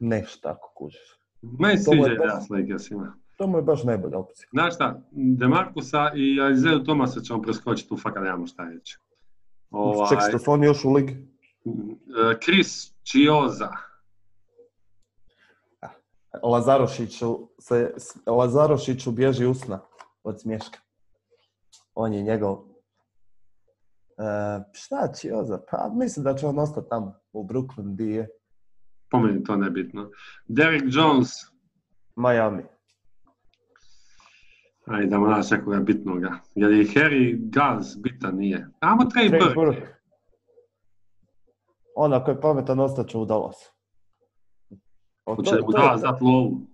Nešto tako kužiš. meni se To mu je sviđa baš- ideja s Lakersima. To mu je baš najbolja opcija. Znaš šta, Demarkusa i Isaiah Tomasa ćemo preskočiti, tu fakat nemamo šta reći. Ovaj, Ček, oni još u ligi? e, Chris Chioza, Lazarošiću, se, Lazarošiću bježi usna od smješka. On je njegov... E, šta će Joza? Pa mislim da će on ostati tamo, u Brooklyn, di je po meni to nebitno. Derek Jones, Miami. ajde da naći nekoga bitnoga. Je li Harry Gaz bitan nije? Amo Trey Burke. Burke. On ako je pametan, ostaće u Dallasu. O, Hoće li mu je- Dallas dati lovu?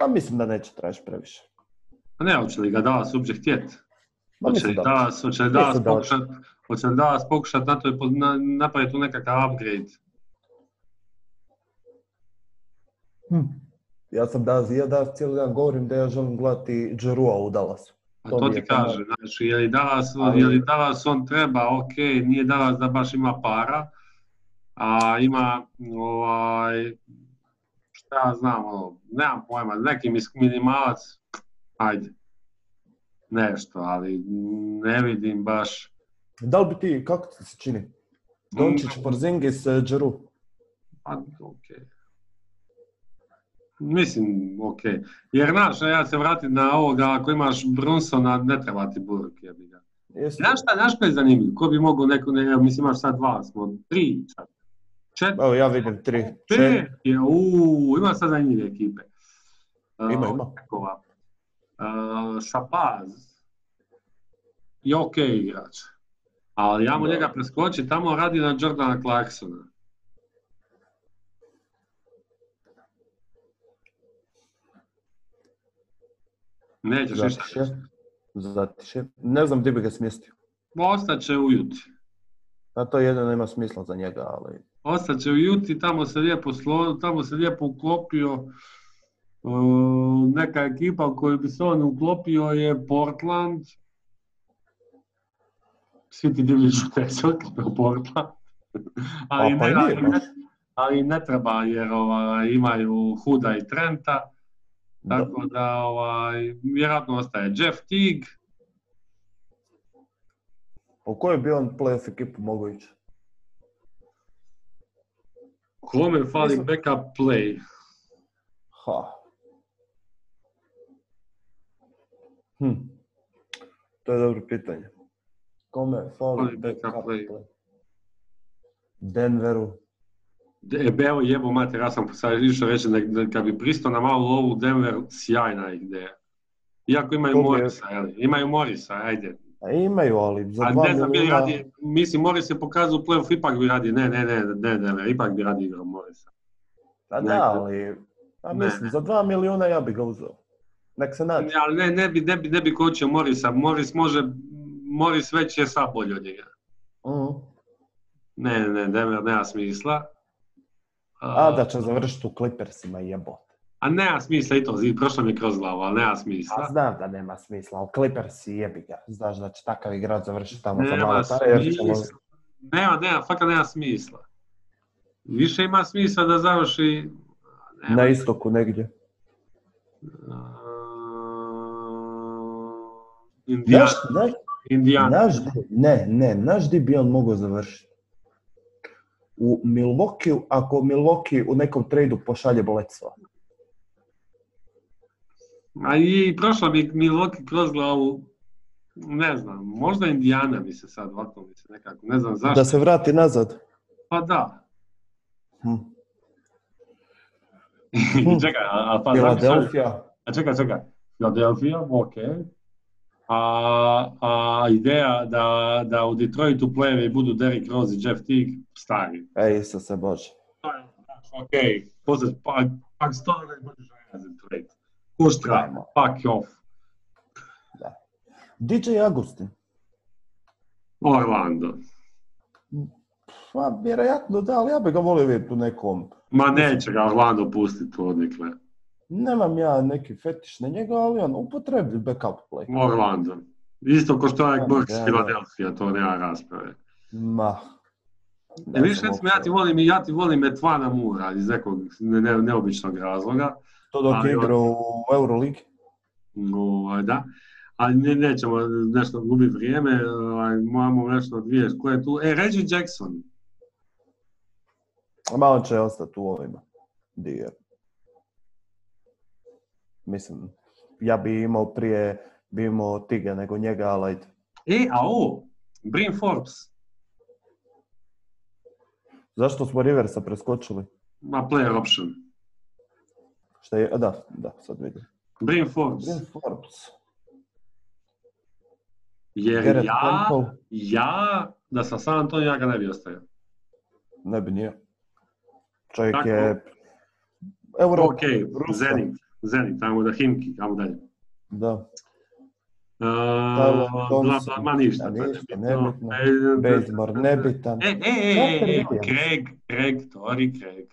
Ma mislim da neće tražiti previše. Pa ne, hoće li ga Dallas uopće htjeti? Hoće li da Dallas, hoće li Mislim Dallas da pokušat, hoće li pokušat na to na, napraviti tu nekakav upgrade? Hm. Ja sam danas, ja danas cijeli dan govorim da ja želim gledati Džerua u Dallasu. A To ti tamo. kaže, znači, je li Dallas, Ali- je li Dallas on treba, ok, nije Dallas da baš ima para, a ima, ovaj, šta ja znam, ono, nemam pojma, neki minimalac, ajde, nešto, ali ne vidim baš, Da li bi ti, kako ti se čini? Dončić, Mm. Porzingis, eh, Džeru. pa ok. Mislim, ok. Jer, znaš, ja se vratim na ovoga, ako imaš Brunsona, ne treba ti Burk, jebi ga. Znaš šta, znaš šta je zanimljivo? Ko bi mogao neko, ne, mislim imaš sad dva, smo tri čak. Četiri, Evo ja vidim tri. Četiri. je, uuu, ima sad zanimljive ekipe. Ima, ima. Uh, Šapaz je ok igrač. Ali ja mu njega preskoči, tamo radi na Jordana Clarksona. Nećeš ništa Zatiše. Ne znam gdje bi ga smjestio. Ostaće u Juti. A to jedino nema smisla za njega, ali... Ostaće u Juti, tamo se lijepo, slo, tamo se lijepo uklopio. Uh, neka ekipa koju bi se on uklopio je Portland. Svi ti divlji Portland. (laughs) ali, pa ne, ali, ne, ali ne treba jer ovaj, imaju Huda i Trenta. Tako da ovaj, vjerojatno ostaje Jeff Teague. U kojoj bi on playoff ekipu mogao ići? Kome fali backup play? Ha. Hm. To je dobro pitanje. Kome fali backup play. Denveru. E, evo jebo mater, ja sam sad išao reći da, da kad bi pristao na malu lovu Denver, sjajna ideja. Iako imaju je- Morisa, jel? Imaju Morisa, ajde. A imaju, ali za A dva ne znam, milijuna... radi, mislim, Morris je pokazao u play-off, ipak bi radi, ne, ne, ne, ne, ne, ne, ipak bi radi igrao Morrisa. Pa da, ali... A Ne, mislim, ne. za dva milijuna ja bi ga uzeo. Nek se nađe. Ne, ali ne, ne bi, ne bi, ne bi kočio Morisa, Morris može, Morris već je sad bolji od njega. Mhm. Ne, ne, ne, Denver nema smisla. A da će završiti u Clippersima jebote. A nema smisla i to, prošlo mi je kroz glavu, ali nema A smisla. znam da nema smisla, ali Clippersi jebi ga. Znaš da će takav igrač završiti tamo za Nema malo pare, jer će smisla. Nema, nema, fakat nema smisla. Više ima smisla da završi... Nema. na istoku negdje. Di- ne, ne, znaš di bi on mogao završiti? U Milwaukee, ako Milwaukee u nekom tradu pošalje Bledsoe. A i prošla mi Milwaukee kroz glavu, ne znam, možda Indiana mi se sad ovako mi se nekako, ne znam zašto. Da se vrati nazad. Pa da. Hm. (laughs) čekaj, a, a pa Philadelphia. A čekaj, čekaj. Philadelphia, ok. A, a ideja da, da u Detroitu playevi budu Derrick Rose i Jeff Teague, stari. Ej, Isuse Bože. To je, znaš, ok, poslije, pa, pak sto ne budeš za trade. Kuštra, fuck off. DJ Agustin. Orlando. Pa, vjerojatno da, ali ja bi ga volio vidjeti u nekom... Ma neće ga Orlando pustiti odnikle. Nemam ja neki fetiš na njega, ali on upotrebi backup play. Orlando. Isto ko što je Burks da. Philadelphia, to nema rasprave. Ma. I viš, recimo, ja ti volim, ja ti volim Etvana Mura iz nekog ne, ne- neobičnog razloga. To dok je igrao u Euroligi. Ovaj, da. Ali ne, nećemo nešto gubiti vrijeme, ovaj, moramo nešto dvije, ko je tu? E, Reggie Jackson. Ma on će ostati u ovima. Di je. Mislim, ja bi imao prije, bi imao Tiga nego njega, ali ajde. E, a ovo, Brim Forbes. Zašto smo Riversa preskočili? Ma, player option. Šta je, a da, da, sad vidim. Brim Forbes. Bryn Forbes. Jer Garrett ja, Temple, ja, da sam San Antonio, ja ga ne bi ostavio. ne bi nije. Čovjek Tako. je... Euro... Ok, Ruska. Zenit, Zenit, tamo da Himki, tamo dalje. Da. Uh, bla, bla, ma ništa. Ništa, nebitno. nebitno. E, Bazemore, nebitan. E, e, e, e, e. Craig, Craig, Tori, Craig.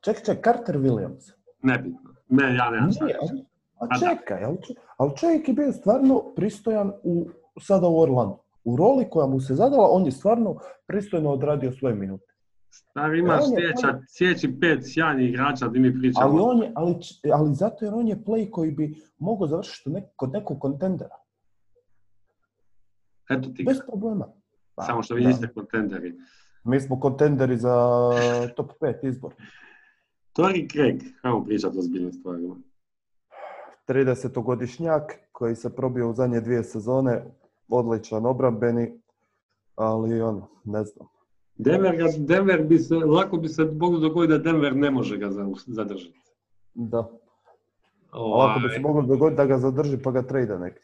Ček, ček, Carter Williams. Nebitno. Ne, ja nemam šta reći. a da. čekaj, ali, ali čovjek je bio stvarno pristojan u, sada u Orlandu. U roli koja mu se zadala, on je stvarno pristojno odradio svoje minute. Stari, imaš On je- sljedeća, sljedeći pet sjajnih igrača di mi pričamo. Ali, on je, ali, ali zato jer on je play koji bi mogao završiti nek- kod nekog kontendera. Eto ti, Bez problema. Pa, samo što vi da. niste kontenderi. Mi smo kontenderi za top 5 izbor. Tori Craig, hajmo pričati o zbiljnim stvarima. 30-godišnjak koji se probio u zadnje dvije sezone, odličan obrambeni, ali ono, ne znam. Denver, ga, Denver bi se, lako bi se moglo dogoditi da Denver ne može ga za- zadržati. Da. Ovaj, Ovako bi se moglo dogoditi da ga zadrži pa ga trejda negdje.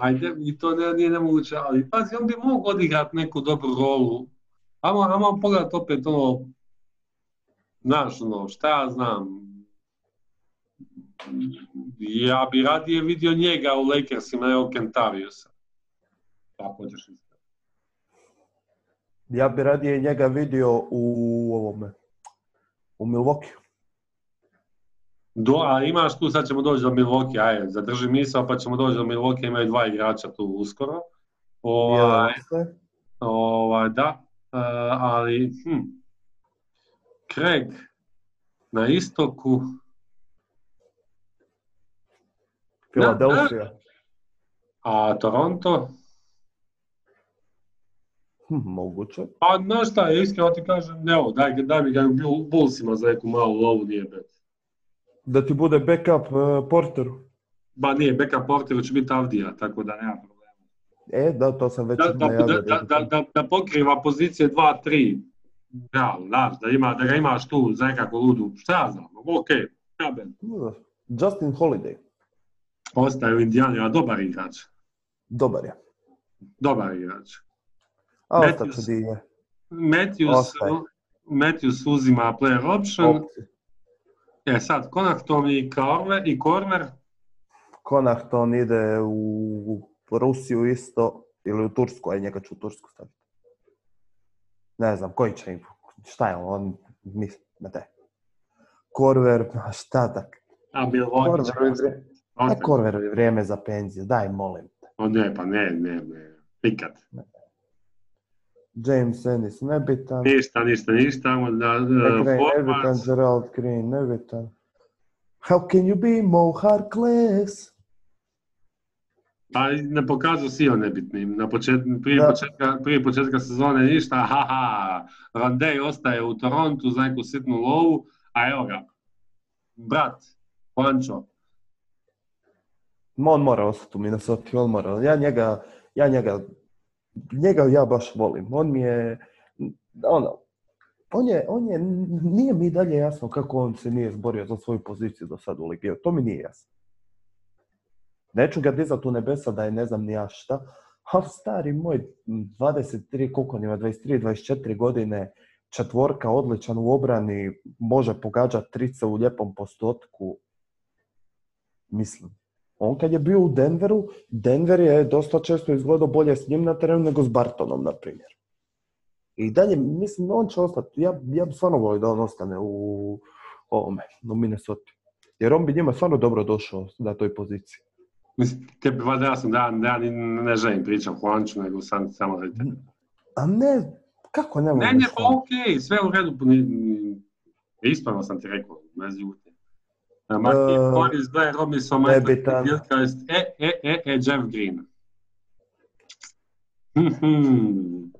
Ajde, i to ne, nije nemoguće, ali pazi, on bi mogao odigrati neku dobru rolu. Ajmo, ajmo pogledati opet ono, znaš, ono, šta ja znam, ja bi radije vidio njega u Lakersima nego Kentaviusa. Tako hoćeš. Ja bi radije njega vidio u ovome, u Milwaukee. Do, a imaš tu, sad ćemo doći do Milwaukee, ajde, zadrži misao pa ćemo doći do Milwaukee, imaju dva igrača tu uskoro. Ovaj. Ovaj, da, e, ali hm, Craig na istoku, Philadelphia. a Toronto, moguće. pa znaš šta, ja iskreno ti kažem, evo, daj, daj mi ga u Bullsima za neku malu lovu, nije bet. Da ti bude backup uh, Porteru. Ba nije, backup Porter će biti Avdija, tako da nema problema. E, da, to sam već Da, da, najavio. da, da, da, da, da pokriva pozicije 2-3, ja, znaš, da, ima, da ga imaš tu za nekakvu ludu, šta ja znam, ok, ja ben. Justin Holiday. Ostaje u Indijani, a dobar igrač. Dobar je. Dobar igrač. Matthews- će. Matthews. Matthews uzima player option. Opciju. E sad, Konakton i Korver, i Korver. Konahton ide u Rusiju isto ili u Tursku, aj njega ću u Tursku staviti. Ne znam, koji će im, šta je on, on mislim, ne te. Korver, a šta tak? A će Korver. Korver je vrijeme za penziju, daj molim. te. O ne, pa ne, ne, ne. Nikad. James Ennis nebitan, Ništa, ništa, ništa. Onda, uh, McRae nebitan. Gerald Green nebitan. How can you be Mo Harkless? Pa ne pokazao si on nebitnim. Na počet, prije, Da. početka, prije početka sezone ništa, haha, Randej ostaje u Torontu za neku sitnu lovu, a evo ga, brat, Ma on mora ostati u Minnesota, on mora. Ja njega, ja njega, njega ja baš volim. On mi je, ono, on je, on je, nije mi dalje jasno kako on se nije izborio za svoju poziciju do sad u ligi. To mi nije jasno. Neću ga dizati u nebesa da je ne znam ni ja šta, ali stari moj, 23, koliko on ima, 23, 24 godine, četvorka, odličan u obrani, može pogađati trice u lijepom postotku. Mislim, on kad je bio u Denveru, Denver je dosta često izgledao bolje s njim na terenu nego s Bartonom, na primjer. I dalje, mislim, on će ostati. Ja, ja bi stvarno volio da on ostane u ovome, u Minnesota. Jer on bi njima stvarno dobro došao na toj poziciji. Mislim, tebi valjda jasno da, ja- da ja ne želim pričati o Juanču, nego sam samo da A ne, kako ne Ne, voliš ne, pa okej, sve u redu, ispravno sam ti rekao, bez. Martin E, Morris, Blair Robinson, Michael. Gilchrist, e, e, e, e, Jeff Green. Mhm.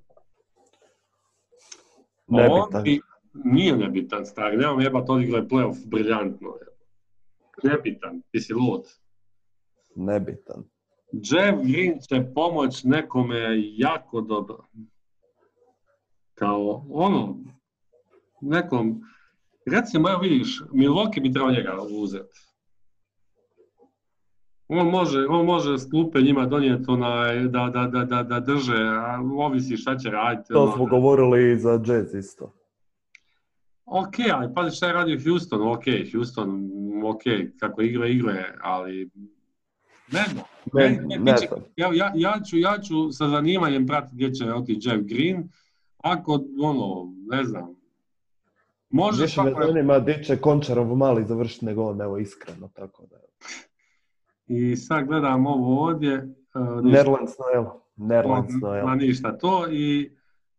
On Nebitan. bi- Nije nebitan, stari, nemam jebat, odigrao je playoff briljantno. Nebitan, ti si lud. Nebitan. Jeff Green će pomoć nekome jako dobro. Kao ono, nekom, recimo, evo vidiš, Milwaukee bi trebao njega uzeti. On može, on može s klupe njima donijeti onaj, da, da, da, da, da drže, a ovisi šta će raditi. To ono. smo govorili i za Jazz isto. Ok, ali pazi šta je radio Houston, ok, Houston, ok, kako igra, igra, ali ne znam. Ne, Ne, ne. Ja, ja, ja, ću, ja ću sa zanimanjem pratiti gdje će otići Jeff Green, ako, ono, ne znam, može Više me zanima gdje će Končarov mali završiti nego on, evo iskreno, tako da. I sad gledam ovo ovdje, uh, ništa, Nerlands Noel. Nerlands Noel. ma ništa to i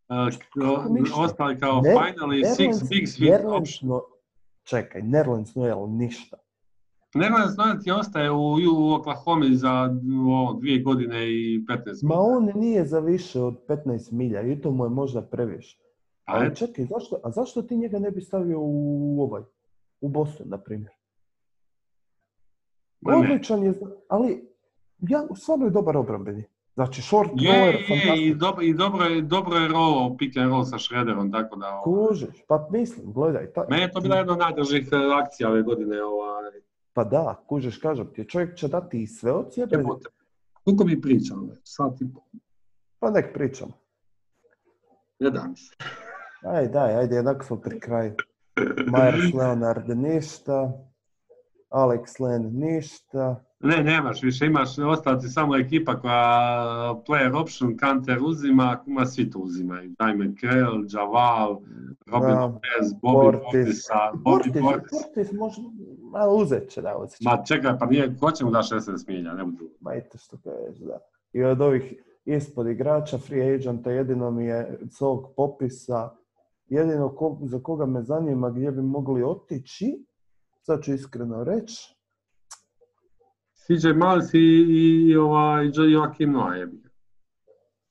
uh, ostali kao Ne- finally six Nerlands- big sweet Nerlands option. No- Čekaj, Nerlands Noel, ništa. Nerlands Noel ti ostaje u, u Oklahoma za o, dvije godine i 15 Ma minuta. on nije za više od 15 milja i to mu je možda previše. Ali čekaj, zašto, a zašto ti njega ne bi stavio u ovaj, u Boston, na primjer? Odličan je, ali ja, stvarno je dobar obrambeni. Znači, short Je, roller, je, i, dobro, i dobro je, dobro je rolao pick and roll sa Shredderom, tako da... ovo, Kužiš, pa mislim, gledaj. Ta, Meni je to bila jedna od najdržih e, akcija ove godine. Ovaj, Pa da, kužiš, kažem ti, čovjek će dati i sve od sebe, jebote. Koliko mi pričamo već? Sat i pol. pa nek pričamo. Ne da mi se. Aj, daj, ajde, jednak smo pri kraju. Myers Leonard ništa, Alex Len ništa, Ne, nemaš više, imaš, ostala ti samo ekipa koja player option, counter uzima, kuma svi to uzimaju. Diamond Krell, Javal, Robin. Lopez, Bobby Portis. Bobby Portis, Portis. Može, ma uzet će da uzet će. Ma čekaj, pa nije, ko će mu da 16 milja, ne budu. Ma eto što kažeš, da. I od ovih ispod igrača, free agenta, jedino mi je s ovog popisa, jedino ko- za koga me zanima gdje bi mogli otići, sad ću iskreno reći, CJ Miles i, i ovaj, Jo- Joakim je bio.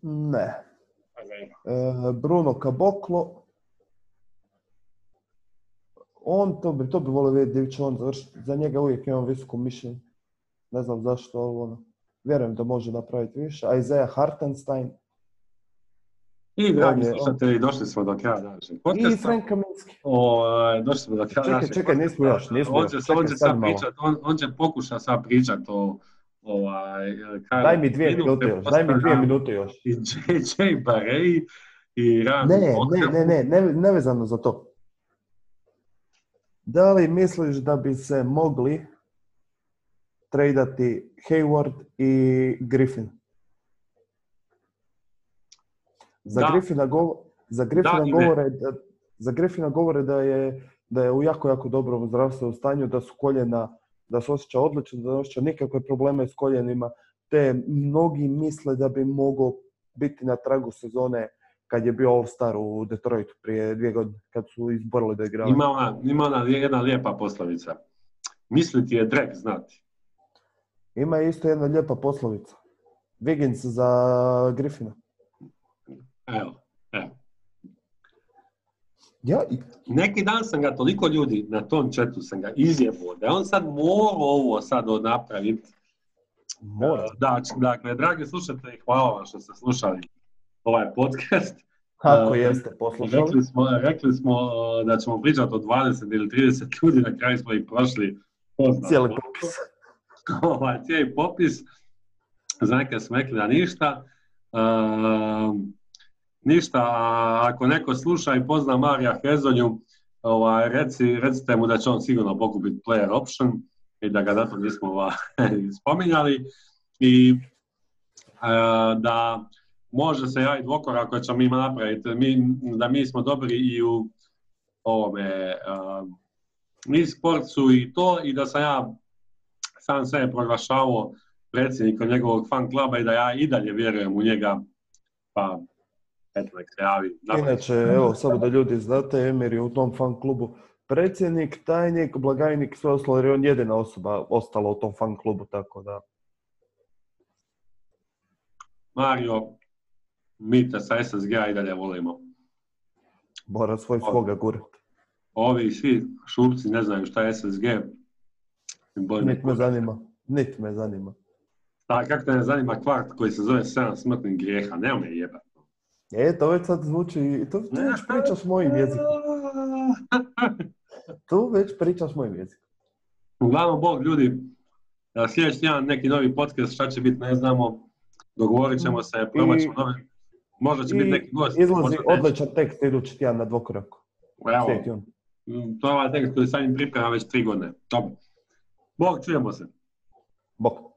ne. E, Bruno Caboclo, on to bi, to bi volio vidjeti gdje će on završiti. Za njega uvijek imam visoko mišljenje. Ne znam zašto, ali ono, vjerujem da može napraviti više. Isaiah Hartenstein I dragi slušatelji, došli smo do kraja današnjeg i podcasta. Frank Kaminski. O, došli smo do kraja Čekaj, čekaj, nismo još, nismo on još. će, Čekaj, on će sad pričat, on, on će pokušati sad pričat o ovaj, Daj mi dvije minute još, daj mi dvije minute još. I JJ Barei i Ram Ne, ne, ne, ne, ne, nevezano za to. Da li misliš da bi se mogli tradati Hayward i Griffin? Za Da. Griffina, go- za Griffina Da govore da, za Griffina govore da je da je u jako, jako dobrom zdravstvenom stanju, da su koljena, da se osjeća odlično, da ne osjeća nikakve probleme s koljenima, te mnogi misle da bi mogao biti na tragu sezone kad je bio All-Star u Detroitu prije dvije godine, kad su izborili da igraju. Ima ona, ima ona jedna lijepa poslovica. Misliti je drek znati. Ima isto jedna lijepa poslovica. Wiggins za Griffina. Evo, evo. Ja, i- Neki dan sam ga toliko ljudi na tom četu sam ga izjebao da je on sad morao ovo sad napraviti. mora. Da, dakle, dragi slušatelji, hvala vam što ste slušali ovaj podcast. Kako e, jeste poslušali? Rekli smo, rekli smo uh, da ćemo pričati o 20 ili 30 ljudi, na kraju smo ih prošli poznat Cijeli po- popis. (laughs) ovaj cijeli popis. Za neke smo rekli da ništa. Um, ništa, a ako neko sluša i pozna Marija Hezonju, ovaj, reci, recite mu da će on sigurno pokupiti player option i da ga zato nismo ovaj, (laughs) spominjali. I e, da može se javiti dvokor ako ćemo mi napraviti, mi, da mi smo dobri i u ovome uh, i sportsu i to i da sam ja sam sebe proglašavao predsjednikom njegovog fan kluba i da ja i dalje vjerujem u njega, pa eto nek se javi. Inače, evo, samo da ljudi znate, Emir je u tom fan klubu predsjednik, tajnik, blagajnik, sve ostalo, jer je on jedina osoba ostala u tom fan klubu, tako da... Mario, mi te sa SSG-a i dalje volimo. Mora svoj svoga gurat. Ovi svi šupci ne znaju šta je SSG. Nit me zanima. Nit me zanima. A kako te ne zanima kvart koji se zove 7 smrtnih grijeha, nema me jebati. E, to već sad zvuči, to, tu već pričaš mojim jezikom. (laughs) Tu već pričaš mojim jezikom. Uglavnom, Bog, ljudi, a, sljedeći tjedan neki novi podcast, šta će biti, ne znamo, dogovorit ćemo se, probat ćemo novi, možda će biti neki gost. izlazi odličan tekst idući tjedan na dvokoraku. Evo, Stay tuned. m, to je ovaj tekst koji sam im priprema već tri godine. Dobro. Bog, čujemo se. Bok.